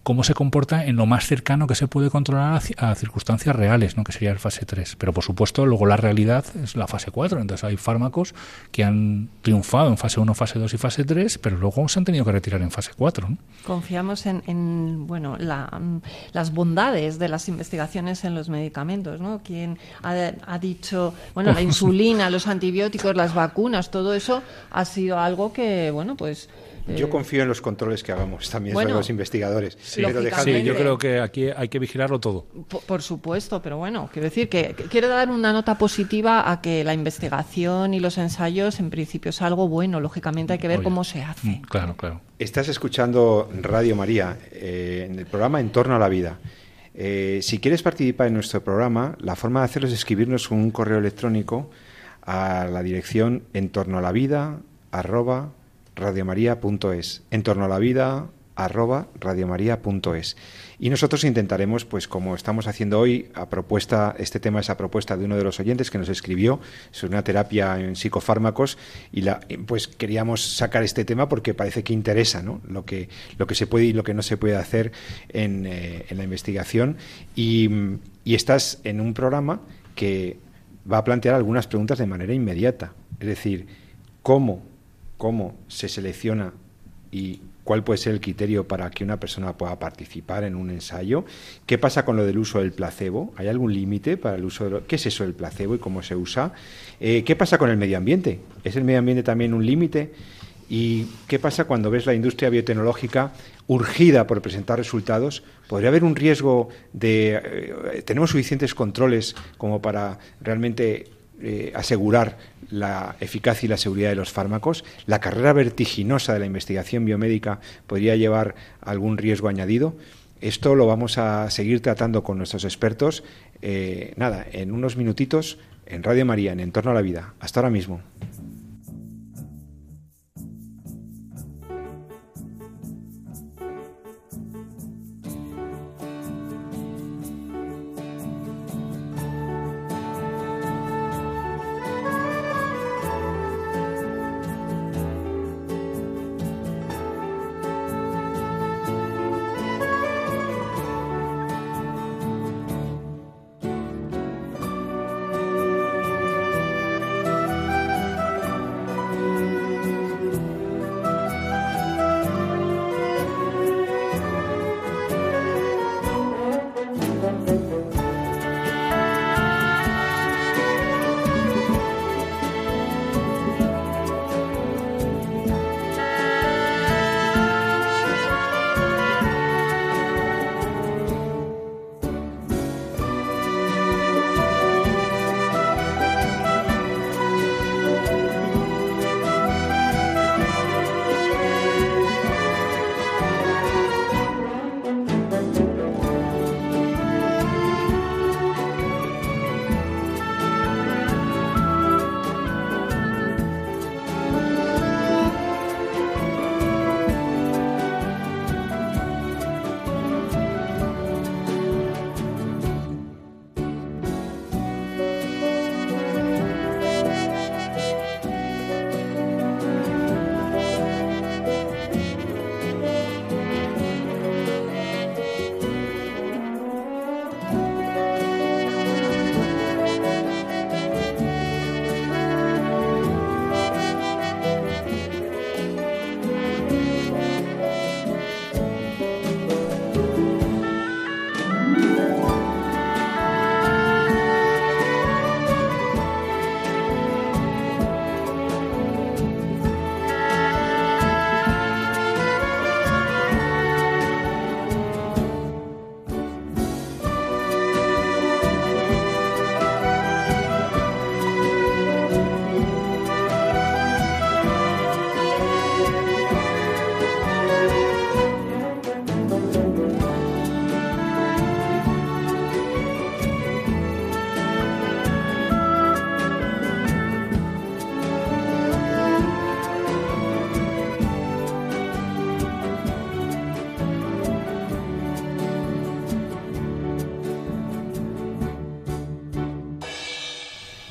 cómo se comporta en lo más cercano que se puede controlar a, circunstancias reales, ¿no? que sería el fase 3. Pero por supuesto, luego la realidad es la fase 4. Entonces hay fármacos que han triunfado en fase 1, fase 2 y fase 3, pero luego se han tenido que retirar en fase 4. Confiamos en, bueno, las bondades de las investigaciones en los medicamentos. ¿no? Quien ha, dicho, bueno, la insulina, los antibióticos, las vacunas, todo eso ha sido algo que, bueno, pues yo confío en los controles que hagamos también los investigadores. Sí, yo creo que aquí hay que vigilarlo todo. Por, supuesto, pero bueno, quiero decir que, quiero dar una nota positiva a que la investigación y los ensayos en principio es algo bueno. Lógicamente hay que ver cómo se hace. Mm, claro, claro. Estás escuchando Radio María eh, en el programa En torno a la vida. Eh, si quieres participar en nuestro programa, la forma de hacerlo es escribirnos un correo electrónico a la dirección en torno a la vida arroba radiomaria.es, en torno a la vida arroba radiomaria.es. Y nosotros intentaremos, pues como estamos haciendo hoy, a propuesta, este tema es a propuesta de uno de los oyentes que nos escribió sobre una terapia en psicofármacos y la, pues queríamos sacar este tema porque parece que interesa ¿no? lo, que, lo que se puede y lo que no se puede hacer en, eh, en la investigación. Y, y estás en un programa que va a plantear algunas preguntas de manera inmediata. Es decir, ¿cómo cómo se selecciona y cuál puede ser el criterio para que una persona pueda participar en un ensayo. ¿Qué pasa con lo del uso del placebo? ¿Hay algún límite para el uso de ¿Qué es eso del placebo y cómo se usa? Eh, ¿Qué pasa con el medio ambiente? ¿Es el medio ambiente también un límite? ¿Y qué pasa cuando ves la industria biotecnológica urgida por presentar resultados? ¿Podría haber un riesgo de... Eh, ¿Tenemos suficientes controles como para realmente eh, asegurar la eficacia y la seguridad de los fármacos. La carrera vertiginosa de la investigación biomédica podría llevar algún riesgo añadido. Esto lo vamos a seguir tratando con nuestros expertos. Eh, nada, en unos minutitos en Radio María, en Entorno a la Vida. Hasta ahora mismo.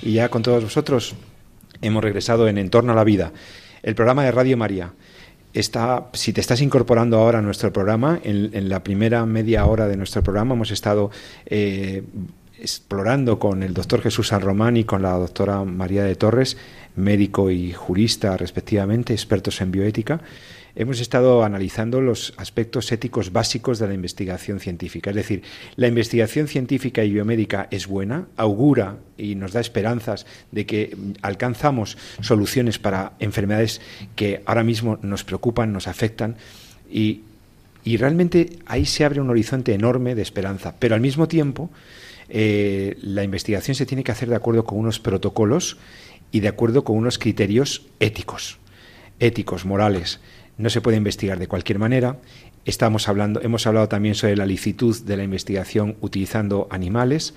Y ya con todos vosotros hemos regresado en Entorno a la Vida, el programa de Radio María. Está, si te estás incorporando ahora a nuestro programa, en, la primera media hora de nuestro programa hemos estado eh, explorando con el doctor Jesús San Román y con la doctora María de Torres, médico y jurista respectivamente, expertos en bioética, hemos estado analizando los aspectos éticos básicos de la investigación científica. Es decir, la investigación científica y biomédica es buena, augura y nos da esperanzas de que alcanzamos soluciones para enfermedades que ahora mismo nos preocupan, nos afectan y, realmente ahí se abre un horizonte enorme de esperanza. Pero al mismo tiempo, eh, la investigación se tiene que hacer de acuerdo con unos protocolos y de acuerdo con unos criterios éticos, éticos, morales no se puede investigar de cualquier manera. Estamos hablando, hemos hablado también sobre la licitud de la investigación utilizando animales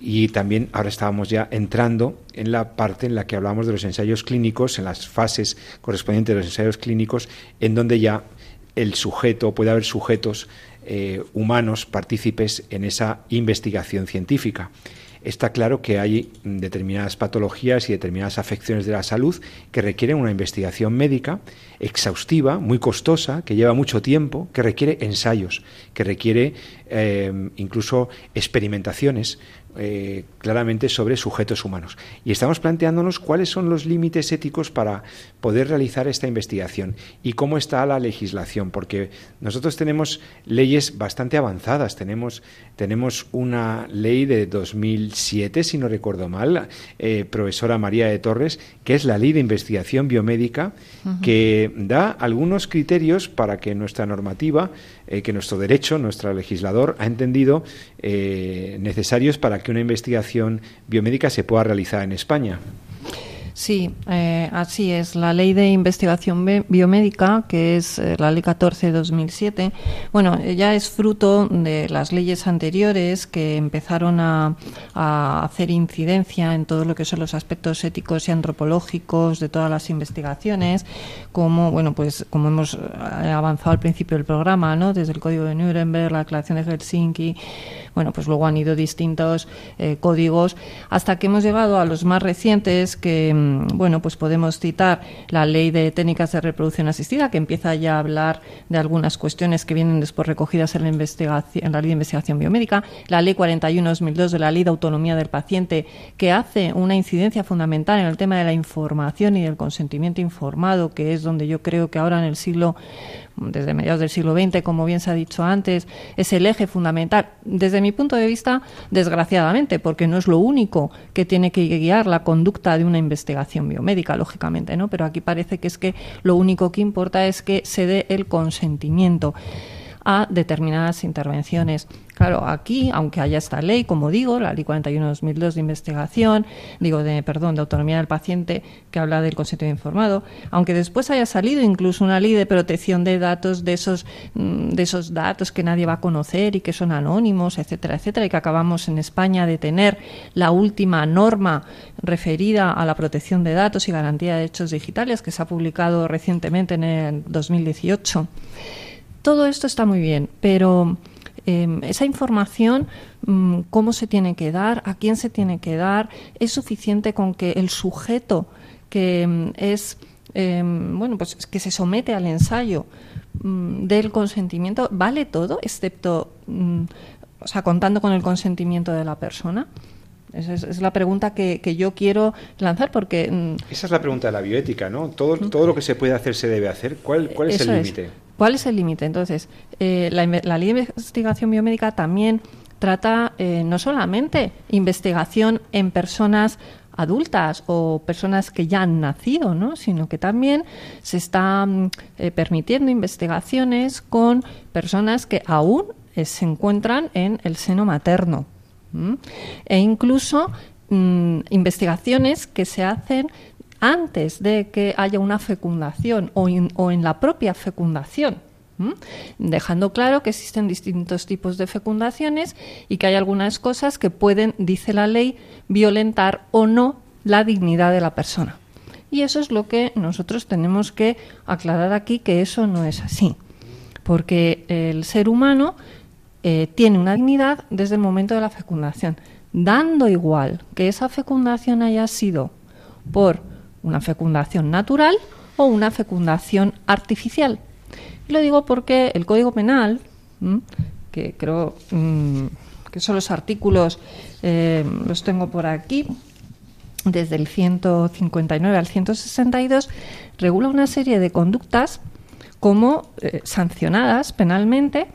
y también ahora estábamos ya entrando en la parte en la que hablamos de los ensayos clínicos, en las fases correspondientes de los ensayos clínicos, en donde ya el sujeto, puede haber sujetos eh, humanos partícipes en esa investigación científica está claro que hay determinadas patologías y determinadas afecciones de la salud que requieren una investigación médica exhaustiva, muy costosa, que lleva mucho tiempo, que requiere ensayos, que requiere eh, incluso experimentaciones eh, claramente sobre sujetos humanos. Y estamos planteándonos cuáles son los límites éticos para poder realizar esta investigación y cómo está la legislación, porque nosotros tenemos leyes bastante avanzadas. Tenemos, tenemos una ley de 2007, si no recuerdo mal, eh, profesora María de Torres, que es la ley de investigación biomédica, que da algunos criterios para que nuestra normativa eh, que nuestro derecho, nuestro legislador, ha entendido eh, necesarios para que una investigación biomédica se pueda realizar en España. Sí, eh, así es. La ley de investigación biomédica, que es eh, la ley 14 de 2007, bueno, ya es fruto de las leyes anteriores que empezaron a, hacer incidencia en todo lo que son los aspectos éticos y antropológicos de todas las investigaciones, como, bueno, pues como hemos eh, avanzado al principio del programa, ¿no? Desde el Código de Nuremberg, la Declaración de Helsinki, bueno, pues luego han ido distintos códigos hasta que hemos llegado a los más recientes que bueno, pues podemos citar la Ley de Técnicas de Reproducción Asistida, que empieza ya a hablar de algunas cuestiones que vienen después recogidas en la, investigación, en la Ley de Investigación Biomédica, la Ley 41-2002 de la Ley de Autonomía del Paciente, que hace una incidencia fundamental en el tema de la información y del consentimiento informado, que es donde yo creo que ahora en el siglo desde mediados del siglo XX, como bien se ha dicho antes, es el eje fundamental. Desde mi punto de vista, desgraciadamente, porque no es lo único que tiene que guiar la conducta de una investigación biomédica, lógicamente, ¿no? Pero aquí parece que es que lo único que importa es que se dé el consentimiento a determinadas intervenciones. Claro, aquí, aunque haya esta ley, como digo, la Ley 41-2002 de investigación, digo, de, perdón, de autonomía del paciente, que habla del consentimiento informado, aunque después haya salido incluso una ley de protección de datos, de esos, mm, de esos datos que nadie va a conocer y que son anónimos, etcétera, etcétera, y que acabamos en España de tener la última norma referida a la protección de datos y garantía de hechos digitales que se ha publicado recientemente en el 2018. Todo esto está muy bien, pero em, esa información, mm, cómo se tiene que dar, a quién se tiene que dar, es suficiente con que el sujeto que em, es em, bueno, pues que se somete al ensayo mm, del consentimiento, ¿vale todo? Excepto, mm, o sea, contando con el consentimiento de la persona. Esa es, la pregunta que, yo quiero lanzar porque... Esa es la pregunta de la bioética, ¿no? Todo, todo lo que se puede hacer se debe hacer. ¿Cuál, cuál es el límite? ¿Cuál es el límite? Entonces, eh, la, ley de investigación biomédica también trata eh, no solamente investigación en personas adultas o personas que ya han nacido, ¿no? sino que también se están eh, permitiendo investigaciones con personas que aún se encuentran en el seno materno e incluso mm, investigaciones que se hacen antes de que haya una fecundación o, en la propia fecundación. dejando claro que existen distintos tipos de fecundaciones y que hay algunas cosas que pueden, dice la ley, violentar o no la dignidad de la persona. Y eso es lo que nosotros tenemos que aclarar aquí, que eso no es así. Porque el ser humano eh, tiene una dignidad desde el momento de la fecundación. dando igual que esa fecundación haya sido por una fecundación natural o una fecundación artificial. Y lo digo porque el Código Penal, que creo mm, que son los artículos, eh, los tengo por aquí, desde el 159 al 162, regula una serie de conductas como eh, sancionadas penalmente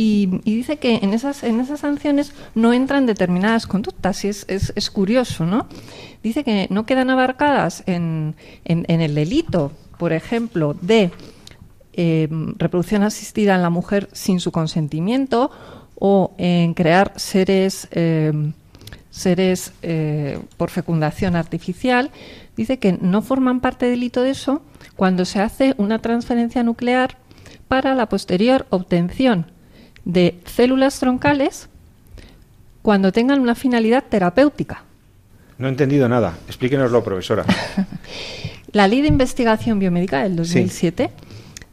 y, dice que en esas, sanciones no entran determinadas conductas y es, curioso, ¿no? Dice que no quedan abarcadas en, el delito, por ejemplo, de eh, reproducción asistida en la mujer sin su consentimiento o en crear seres, eh, seres eh, por fecundación artificial, dice que no forman parte del delito de eso cuando se hace una transferencia nuclear para la posterior obtención de células troncales cuando tengan una finalidad terapéutica. No he entendido nada. Explíquenoslo, profesora. la Ley de Investigación Biomédica del 2007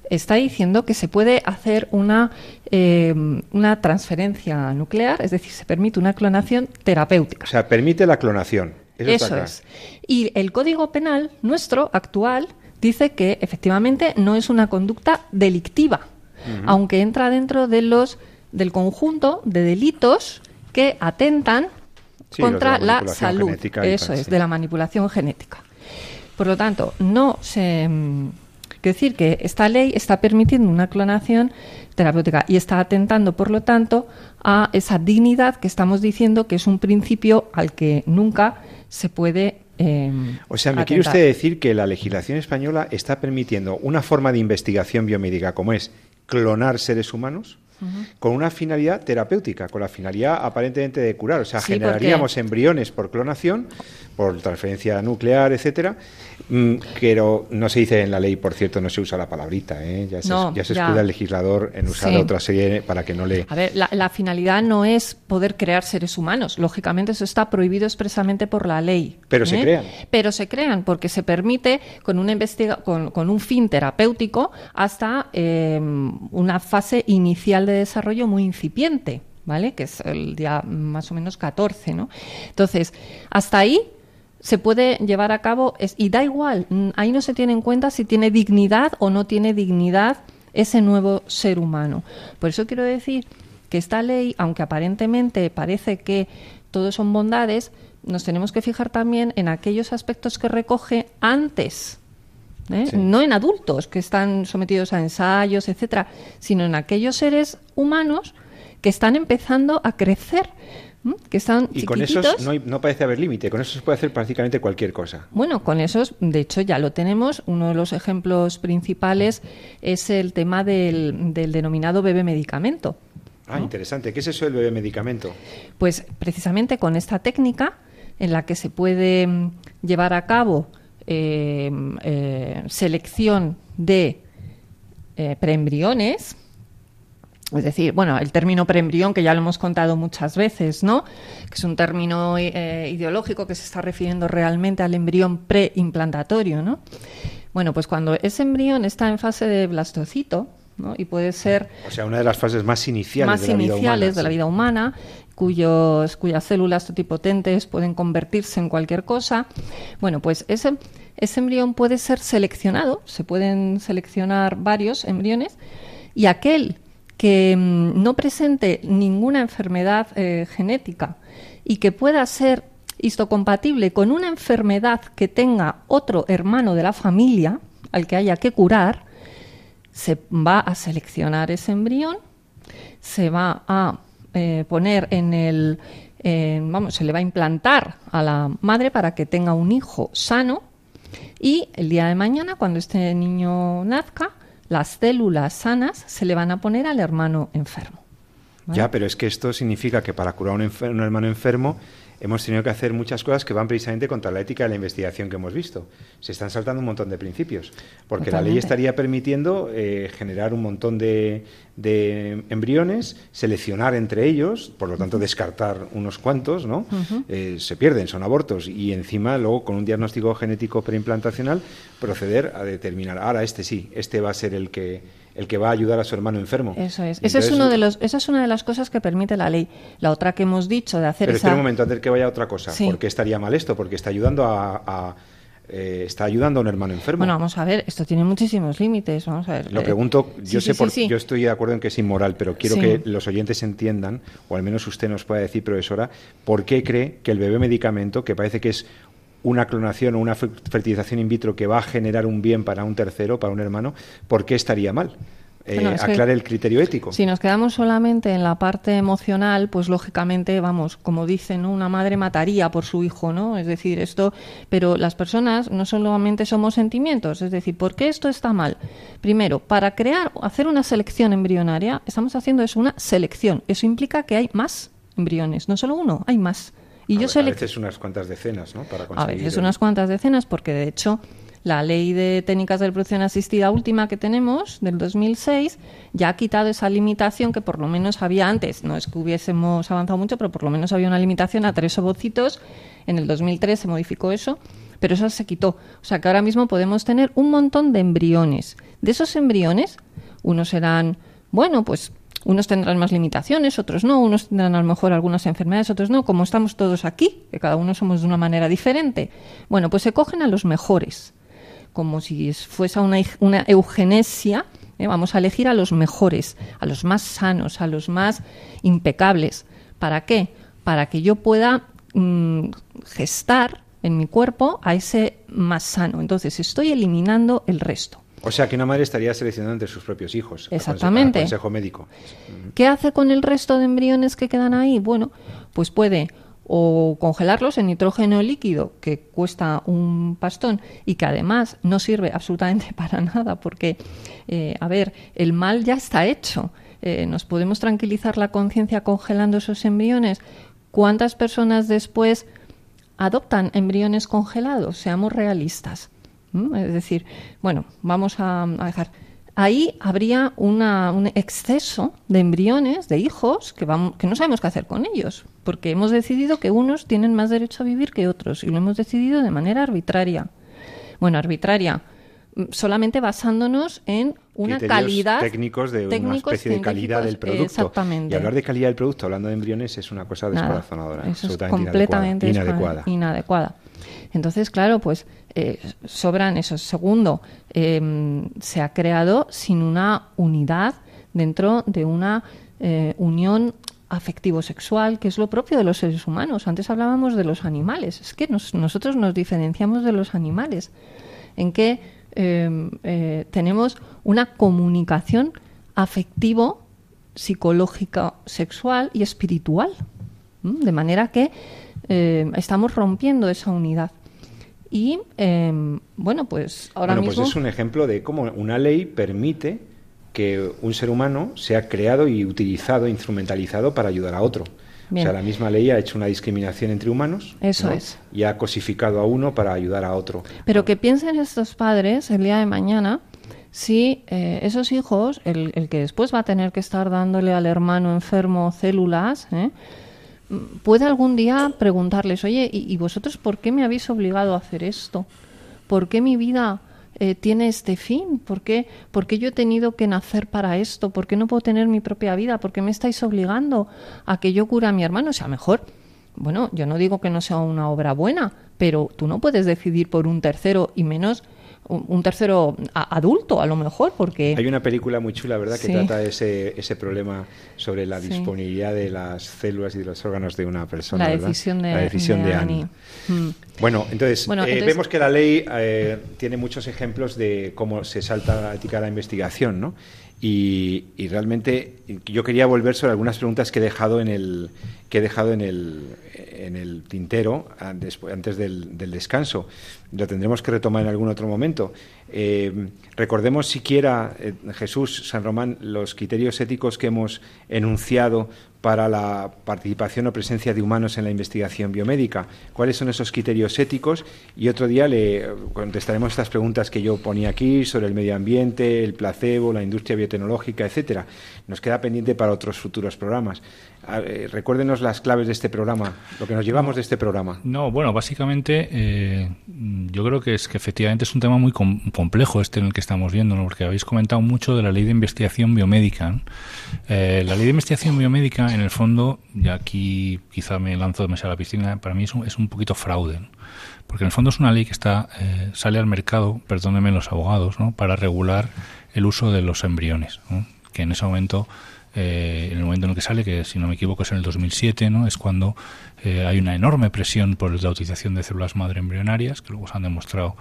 está diciendo que se puede hacer una, eh, una transferencia nuclear, es decir, se permite una clonación terapéutica. O sea, permite la clonación. Eso, es. Y el Código Penal nuestro, actual, dice que efectivamente no es una conducta delictiva, aunque entra dentro de los del conjunto de delitos que atentan contra la, salud. Eso es, de la manipulación genética. Por lo tanto, no se mm, decir que esta ley está permitiendo una clonación terapéutica y está atentando, por lo tanto, a esa dignidad que estamos diciendo que es un principio al que nunca se puede. Em, o sea, ¿me quiere usted decir que la legislación española está permitiendo una forma de investigación biomédica como es clonar seres humanos? Con una finalidad terapéutica, con la finalidad aparentemente de curar. O sea, generaríamos embriones por clonación, por transferencia nuclear, etcétera, mm, pero no se dice en la ley, por cierto, no se usa la palabrita, ¿eh? ya se, ya se escuda el legislador en usar otra serie para que no le... A ver, la, finalidad no es poder crear seres humanos, lógicamente eso está prohibido expresamente por la ley. Pero se ¿eh? crean. Pero se crean porque se permite con, una investiga con, con un fin terapéutico hasta eh, una fase inicial de desarrollo muy incipiente. ¿Vale? Que es el día más o menos 14, ¿no? Entonces, hasta ahí se puede llevar a cabo y da igual, mm, ahí no se tiene en cuenta si tiene dignidad o no tiene dignidad ese nuevo ser humano. Por eso quiero decir que esta ley, aunque aparentemente parece que todo son bondades, nos tenemos que fijar también en aquellos aspectos que recoge antes. ¿Eh? No en adultos que están sometidos a ensayos, etcétera, sino en aquellos seres humanos que están empezando a crecer que están y con esos no, parece haber límite, con eso se puede hacer prácticamente cualquier cosa. Bueno, con esos, de hecho, ya lo tenemos. Uno de los ejemplos principales es el tema del, denominado bebé medicamento. Ah, interesante. ¿Qué es eso del bebé medicamento? Pues precisamente con esta técnica en la que se puede mm, llevar a cabo eh, eh, selección de eh, preembriones, es decir, bueno, el término preembrión, que ya lo hemos contado muchas veces, ¿no? Que es un término eh, ideológico que se está refiriendo realmente al embrión preimplantatorios, ¿no? Bueno, pues cuando ese embrión está en fase de blastocito, ¿no? Y puede ser... O sea, una de las fases más iniciales, más de, la iniciales vida humana, de la vida humana, cuyos, cuyas células totipotentes pueden convertirse en cualquier cosa. Bueno, pues ese, ese embrión puede ser seleccionado, se pueden seleccionar varios embriones, y aquel que mm, no presente ninguna enfermedad eh, genética y que pueda ser histocompatible con una enfermedad que tenga otro hermano de la familia al que haya que curar, se va a seleccionar ese embrión, se va a eh, poner en el, vamos, se le va a implantar a la madre para que tenga un hijo sano y el día de mañana, cuando este niño nazca, las células sanas se le van a poner al hermano enfermo. Ya, pero es que esto significa que para curar un, un hermano enfermo hemos tenido que hacer muchas cosas que van precisamente contra la ética de la investigación que hemos visto. Se están saltando un montón de principios, porque la ley estaría permitiendo eh, generar un montón de, embriones, seleccionar entre ellos, por lo tanto descartar unos cuantos, ¿no? Eh, se pierden, son abortos, y encima luego con un diagnóstico genético preimplantacional proceder a determinar, ahora este sí, este va a ser el que el que va a ayudar a su hermano enfermo. Eso es. Ese es uno de los, esa es una de las cosas que permite la ley. La otra que hemos dicho de hacer Pero esa... un momento, antes de que vaya a otra cosa. ¿Por qué estaría mal esto? Porque está ayudando a eh, está ayudando a un hermano enfermo. Bueno, vamos a ver, esto tiene muchísimos límites. Vamos a ver. Lo pregunto, yo sé por, yo estoy de acuerdo en que es inmoral, pero quiero que los oyentes entiendan, o al menos usted nos pueda decir, profesora, por qué cree que el bebé medicamento, que parece que es una clonación o una fertilización in vitro que va a generar un bien para un tercero, para un hermano, ¿por qué estaría mal? eh, aclare el criterio ético. Si nos quedamos solamente en la parte emocional, pues lógicamente, vamos, como dicen, una madre mataría por su hijo, ¿no? Es decir, esto, pero las personas no solamente somos sentimientos, es decir, ¿por qué esto está mal? Primero, para crear, hacer una selección embrionaria, estamos haciendo eso, una selección. Eso implica que hay más embriones, no solo uno, hay más. Y a, yo a veces unas cuantas decenas, ¿no? Para a veces unas cuantas decenas, porque de hecho la ley de técnicas de reproducción asistida última que tenemos, del 2006, ya ha quitado esa limitación que por lo menos había antes. No es que hubiésemos avanzado mucho, pero por lo menos había una limitación a tres ovocitos. En el 2003 se modificó eso, pero eso se quitó. O sea que ahora mismo podemos tener un montón de embriones. De esos embriones, unos serán, bueno, pues unos tendrán más limitaciones, otros no, unos tendrán a lo mejor algunas enfermedades, otros no, como estamos todos aquí, que cada uno somos de una manera diferente. Bueno, pues se cogen a los mejores como si fuese una, eugenesia, ¿eh? vamos a elegir a los mejores, a los más sanos, a los más impecables. ¿Para qué? Para que yo pueda mm, gestar en mi cuerpo a ese más sano. Entonces estoy eliminando el resto. O sea que una madre estaría seleccionando entre sus propios hijos. Exactamente. consejo médico. ¿Qué hace con el resto de embriones que quedan ahí? Bueno, pues puede o congelarlos en nitrógeno líquido, que cuesta un pastón y que además no sirve absolutamente para nada, porque, eh, a ver, el mal ya está hecho. Eh, ¿Nos podemos tranquilizar la conciencia congelando esos embriones? ¿Cuántas personas después adoptan embriones congelados? Seamos realistas. Es decir, bueno, vamos a dejar ahí habría un exceso de embriones, de hijos, que, vamos, que no sabemos qué hacer con ellos, porque hemos decidido que unos tienen más derecho a vivir que otros, y lo hemos decidido de manera arbitraria. Bueno, arbitraria, solamente basándonos en una calidad técnicos de una especie de calidad del producto. Exactamente. Y hablar de calidad del producto hablando de embriones es una cosa descorazonadora, absolutamente completamente inadecuada. inadecuada. Entonces, claro, pues eh, sobran esos. Segundo, em, se ha creado sin una unidad dentro de una eh, unión afectivo-sexual, que es lo propio de los seres humanos. Antes hablábamos de los animales. Es que nosotros nos diferenciamos de los animales, en que em, eh, tenemos una comunicación afectivo, psicológica, sexual y espiritual. De manera que estamos rompiendo esa unidad. Y em, bueno, pues ahora bueno, pues es un ejemplo de cómo una ley permite que un ser humano sea creado y utilizado, instrumentalizado para ayudar a otro. O sea, la misma ley ha hecho una discriminación entre humanos. Eso es. Y ha cosificado a uno para ayudar a otro. Pero que piensen estos padres el día de mañana si eh, esos hijos, el, el, que después va a tener que estar dándole al hermano enfermo células, ¿eh? puede algún día preguntarles, oye, ¿y, vosotros por qué me habéis obligado a hacer esto? ¿Por qué mi vida eh, tiene este fin? ¿Por qué, ¿Por qué yo he tenido que nacer para esto? ¿Por qué no puedo tener mi propia vida? ¿Por qué me estáis obligando a que yo cura a mi hermano? O sea, mejor, bueno, yo no digo que no sea una obra buena, pero tú no puedes decidir por un tercero y menos un tercero adulto, a lo mejor, porque... Hay una película muy chula, ¿verdad?, que trata ese, ese problema sobre la disponibilidad de las células y de los órganos de una persona, La decisión de, la decisión de, Annie. Mm. Bueno, entonces, eh, vemos que la ley eh, tiene muchos ejemplos de cómo se salta la ética de la investigación, ¿no? Y, y, realmente yo quería volver sobre algunas preguntas que he dejado en el que he dejado en el, en el tintero antes, antes del, descanso. Lo tendremos que retomar en algún otro momento. Eh, recordemos siquiera, eh, Jesús, San Román, los criterios éticos que hemos enunciado para la participación o presencia de humanos en la investigación biomédica. ¿Cuáles son esos criterios éticos? Y otro día le contestaremos estas preguntas que yo ponía aquí sobre el medio ambiente, el placebo, la industria biotecnológica, etcétera. Nos queda pendiente para otros futuros programas. Eh, recuérdenos las claves de este programa, lo que nos llevamos de este programa. No, bueno, básicamente yo creo que es que efectivamente es un tema muy este en el que estamos viendo, porque habéis comentado mucho de la ley de investigación biomédica. Eh, la ley de investigación biomédica, en el fondo, y aquí quizá me lanzo demasiado a la piscina, para mí es un, es un poquito fraude, porque en el fondo es una ley que está eh, sale al mercado, perdónenme los abogados, ¿no? para regular el uso de los embriones, que en ese momento eh, en el momento en el que sale, que si no me equivoco es en el 2007, ¿no? es cuando eh, hay una enorme presión por la utilización de células madre embrionarias, que luego se han demostrado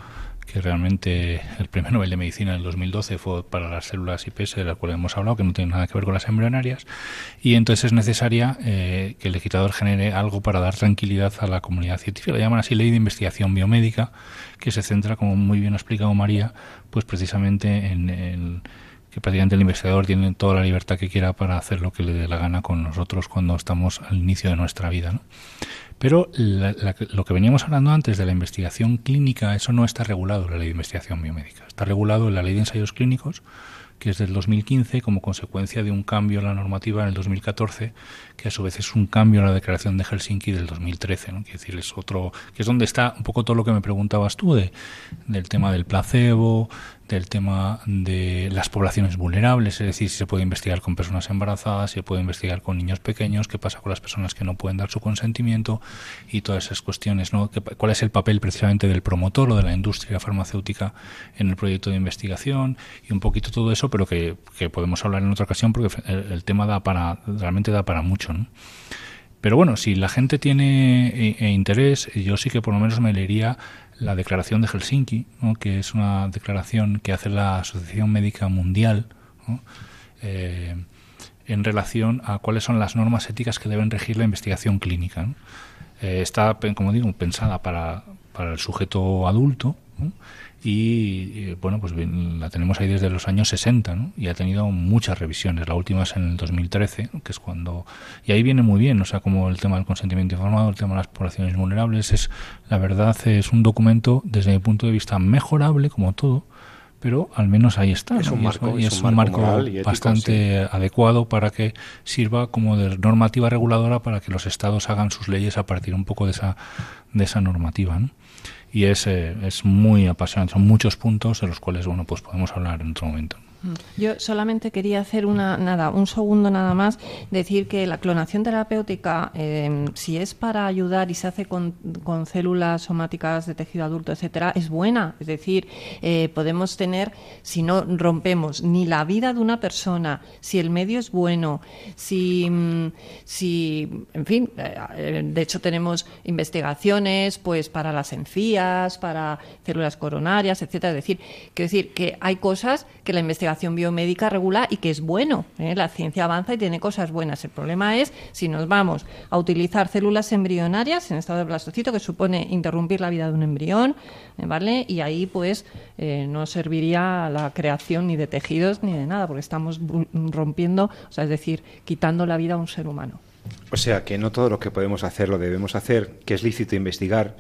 que realmente el primer Nobel de Medicina del 2012 fue para las células IPS, de las cuales hemos hablado, que no tiene nada que ver con las embrionarias, y entonces es necesaria eh, que el legislador genere algo para dar tranquilidad a la comunidad científica. La llaman así Ley de Investigación Biomédica, que se centra, como muy bien ha explicado María, pues precisamente en el que prácticamente el investigador tiene toda la libertad que quiera para hacer lo que le dé la gana con nosotros cuando estamos al inicio de nuestra vida. ¿no? Pero lo que veníamos hablando antes de la investigación clínica, eso no está regulado en la ley de investigación biomédica. Está regulado en la ley de ensayos clínicos, que es del 2015 como consecuencia de un cambio en la normativa en el 2014, que a su vez es un cambio en la declaración de Helsinki del 2013, ¿no? Quiere decir, es otro, que es donde está un poco todo lo que me preguntabas tú de, del tema del placebo, del tema de las poblaciones vulnerables, es decir, si se puede investigar con personas embarazadas, si se puede investigar con niños pequeños, qué pasa con las personas que no pueden dar su consentimiento y todas esas cuestiones, ¿no? ¿Cuál es el papel precisamente del promotor o de la industria farmacéutica en el proyecto de investigación y un poquito todo eso, pero que, podemos hablar en otra ocasión porque el, tema da para, realmente da para mucho, ¿no? Pero bueno, si la gente tiene eh, interés, yo sí que por lo menos me leería la Declaración de Helsinki, que es una declaración que hace la Asociación Médica Mundial eh, en relación a cuáles son las normas éticas que deben regir la investigación clínica. Eh, está, como digo, pensada para, para el sujeto adulto y bueno, pues la tenemos ahí desde los años 60 ¿no? y ha tenido muchas revisiones. La última es en el 2013, que es cuando... Y ahí viene muy bien, o sea, como el tema del consentimiento informado, el tema de las poblaciones vulnerables, es la verdad es un documento desde mi punto de vista mejorable, como todo, pero al menos ahí está. Es un marco, y es, un marco, bastante adecuado para que sirva como de normativa reguladora para que los estados hagan sus leyes a partir un poco de esa, de esa normativa. ¿no? Y es, es muy apasionante. Son muchos puntos de los cuales bueno, pues podemos hablar en otro momento. Yo solamente quería hacer una nada, un segundo nada más, decir que la clonación terapéutica, em, si es para ayudar y se hace con, con, células somáticas de tejido adulto, etcétera, es buena. Es decir, eh, podemos tener, si no rompemos ni la vida de una persona, si el medio es bueno, si, mm, si en fin, eh, de hecho tenemos investigaciones, pues para las encías, para células coronarias, etcétera. Es decir, quiero decir que hay cosas que la investigación biomédica regula y que es bueno. ¿eh? La ciencia avanza y tiene cosas buenas. El problema es si nos vamos a utilizar células embrionarias en estado de blastocito, que supone interrumpir la vida de un embrión, ¿eh? ¿vale? Y ahí, pues, eh, no serviría la creación ni de tejidos ni de nada, porque estamos rompiendo, o sea, es decir, quitando la vida a un ser humano. O sea, que no todo lo que podemos hacer lo debemos hacer, que es lícito investigar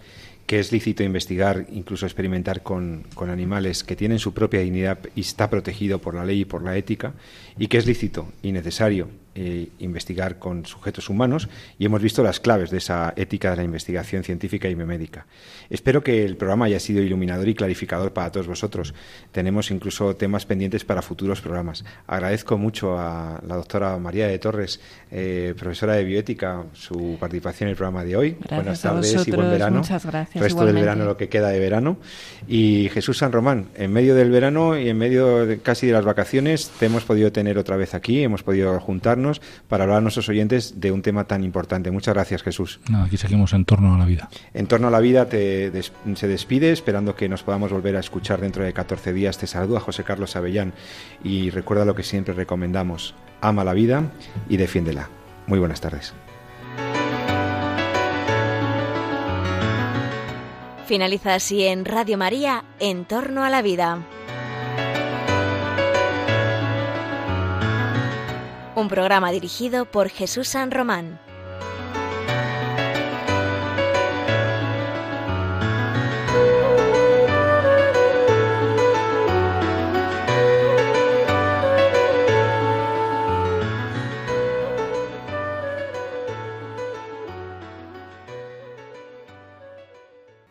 que es lícito investigar, incluso experimentar con, con, animales que tienen su propia dignidad y está protegido por la ley y por la ética, y que es lícito y necesario eh, investigar con sujetos humanos y hemos visto las claves de esa ética de la investigación científica y biomédica. Espero que el programa haya sido iluminador y clarificador para todos vosotros. Tenemos incluso temas pendientes para futuros programas. Agradezco mucho a la doctora María de Torres, eh, profesora de bioética, su participación en el programa de hoy. Buenas tardes y buen verano. Muchas gracias. Resto del verano, lo que queda de verano. Y Jesús San Román, en medio del verano y en medio casi de las vacaciones, te hemos podido tener otra vez aquí, hemos podido juntarnos para hablar a nuestros oyentes de un tema tan importante. Muchas gracias, Jesús. aquí seguimos en torno a la vida. En torno a la vida te se despide, esperando que nos podamos volver a escuchar dentro de 14 días. Te saluda José Carlos Avellán y recuerda lo que siempre recomendamos. Ama la vida y defiéndela. Muy buenas tardes. Finaliza así en Radio María, En torno a la vida. Un programa dirigido por Jesús San Román.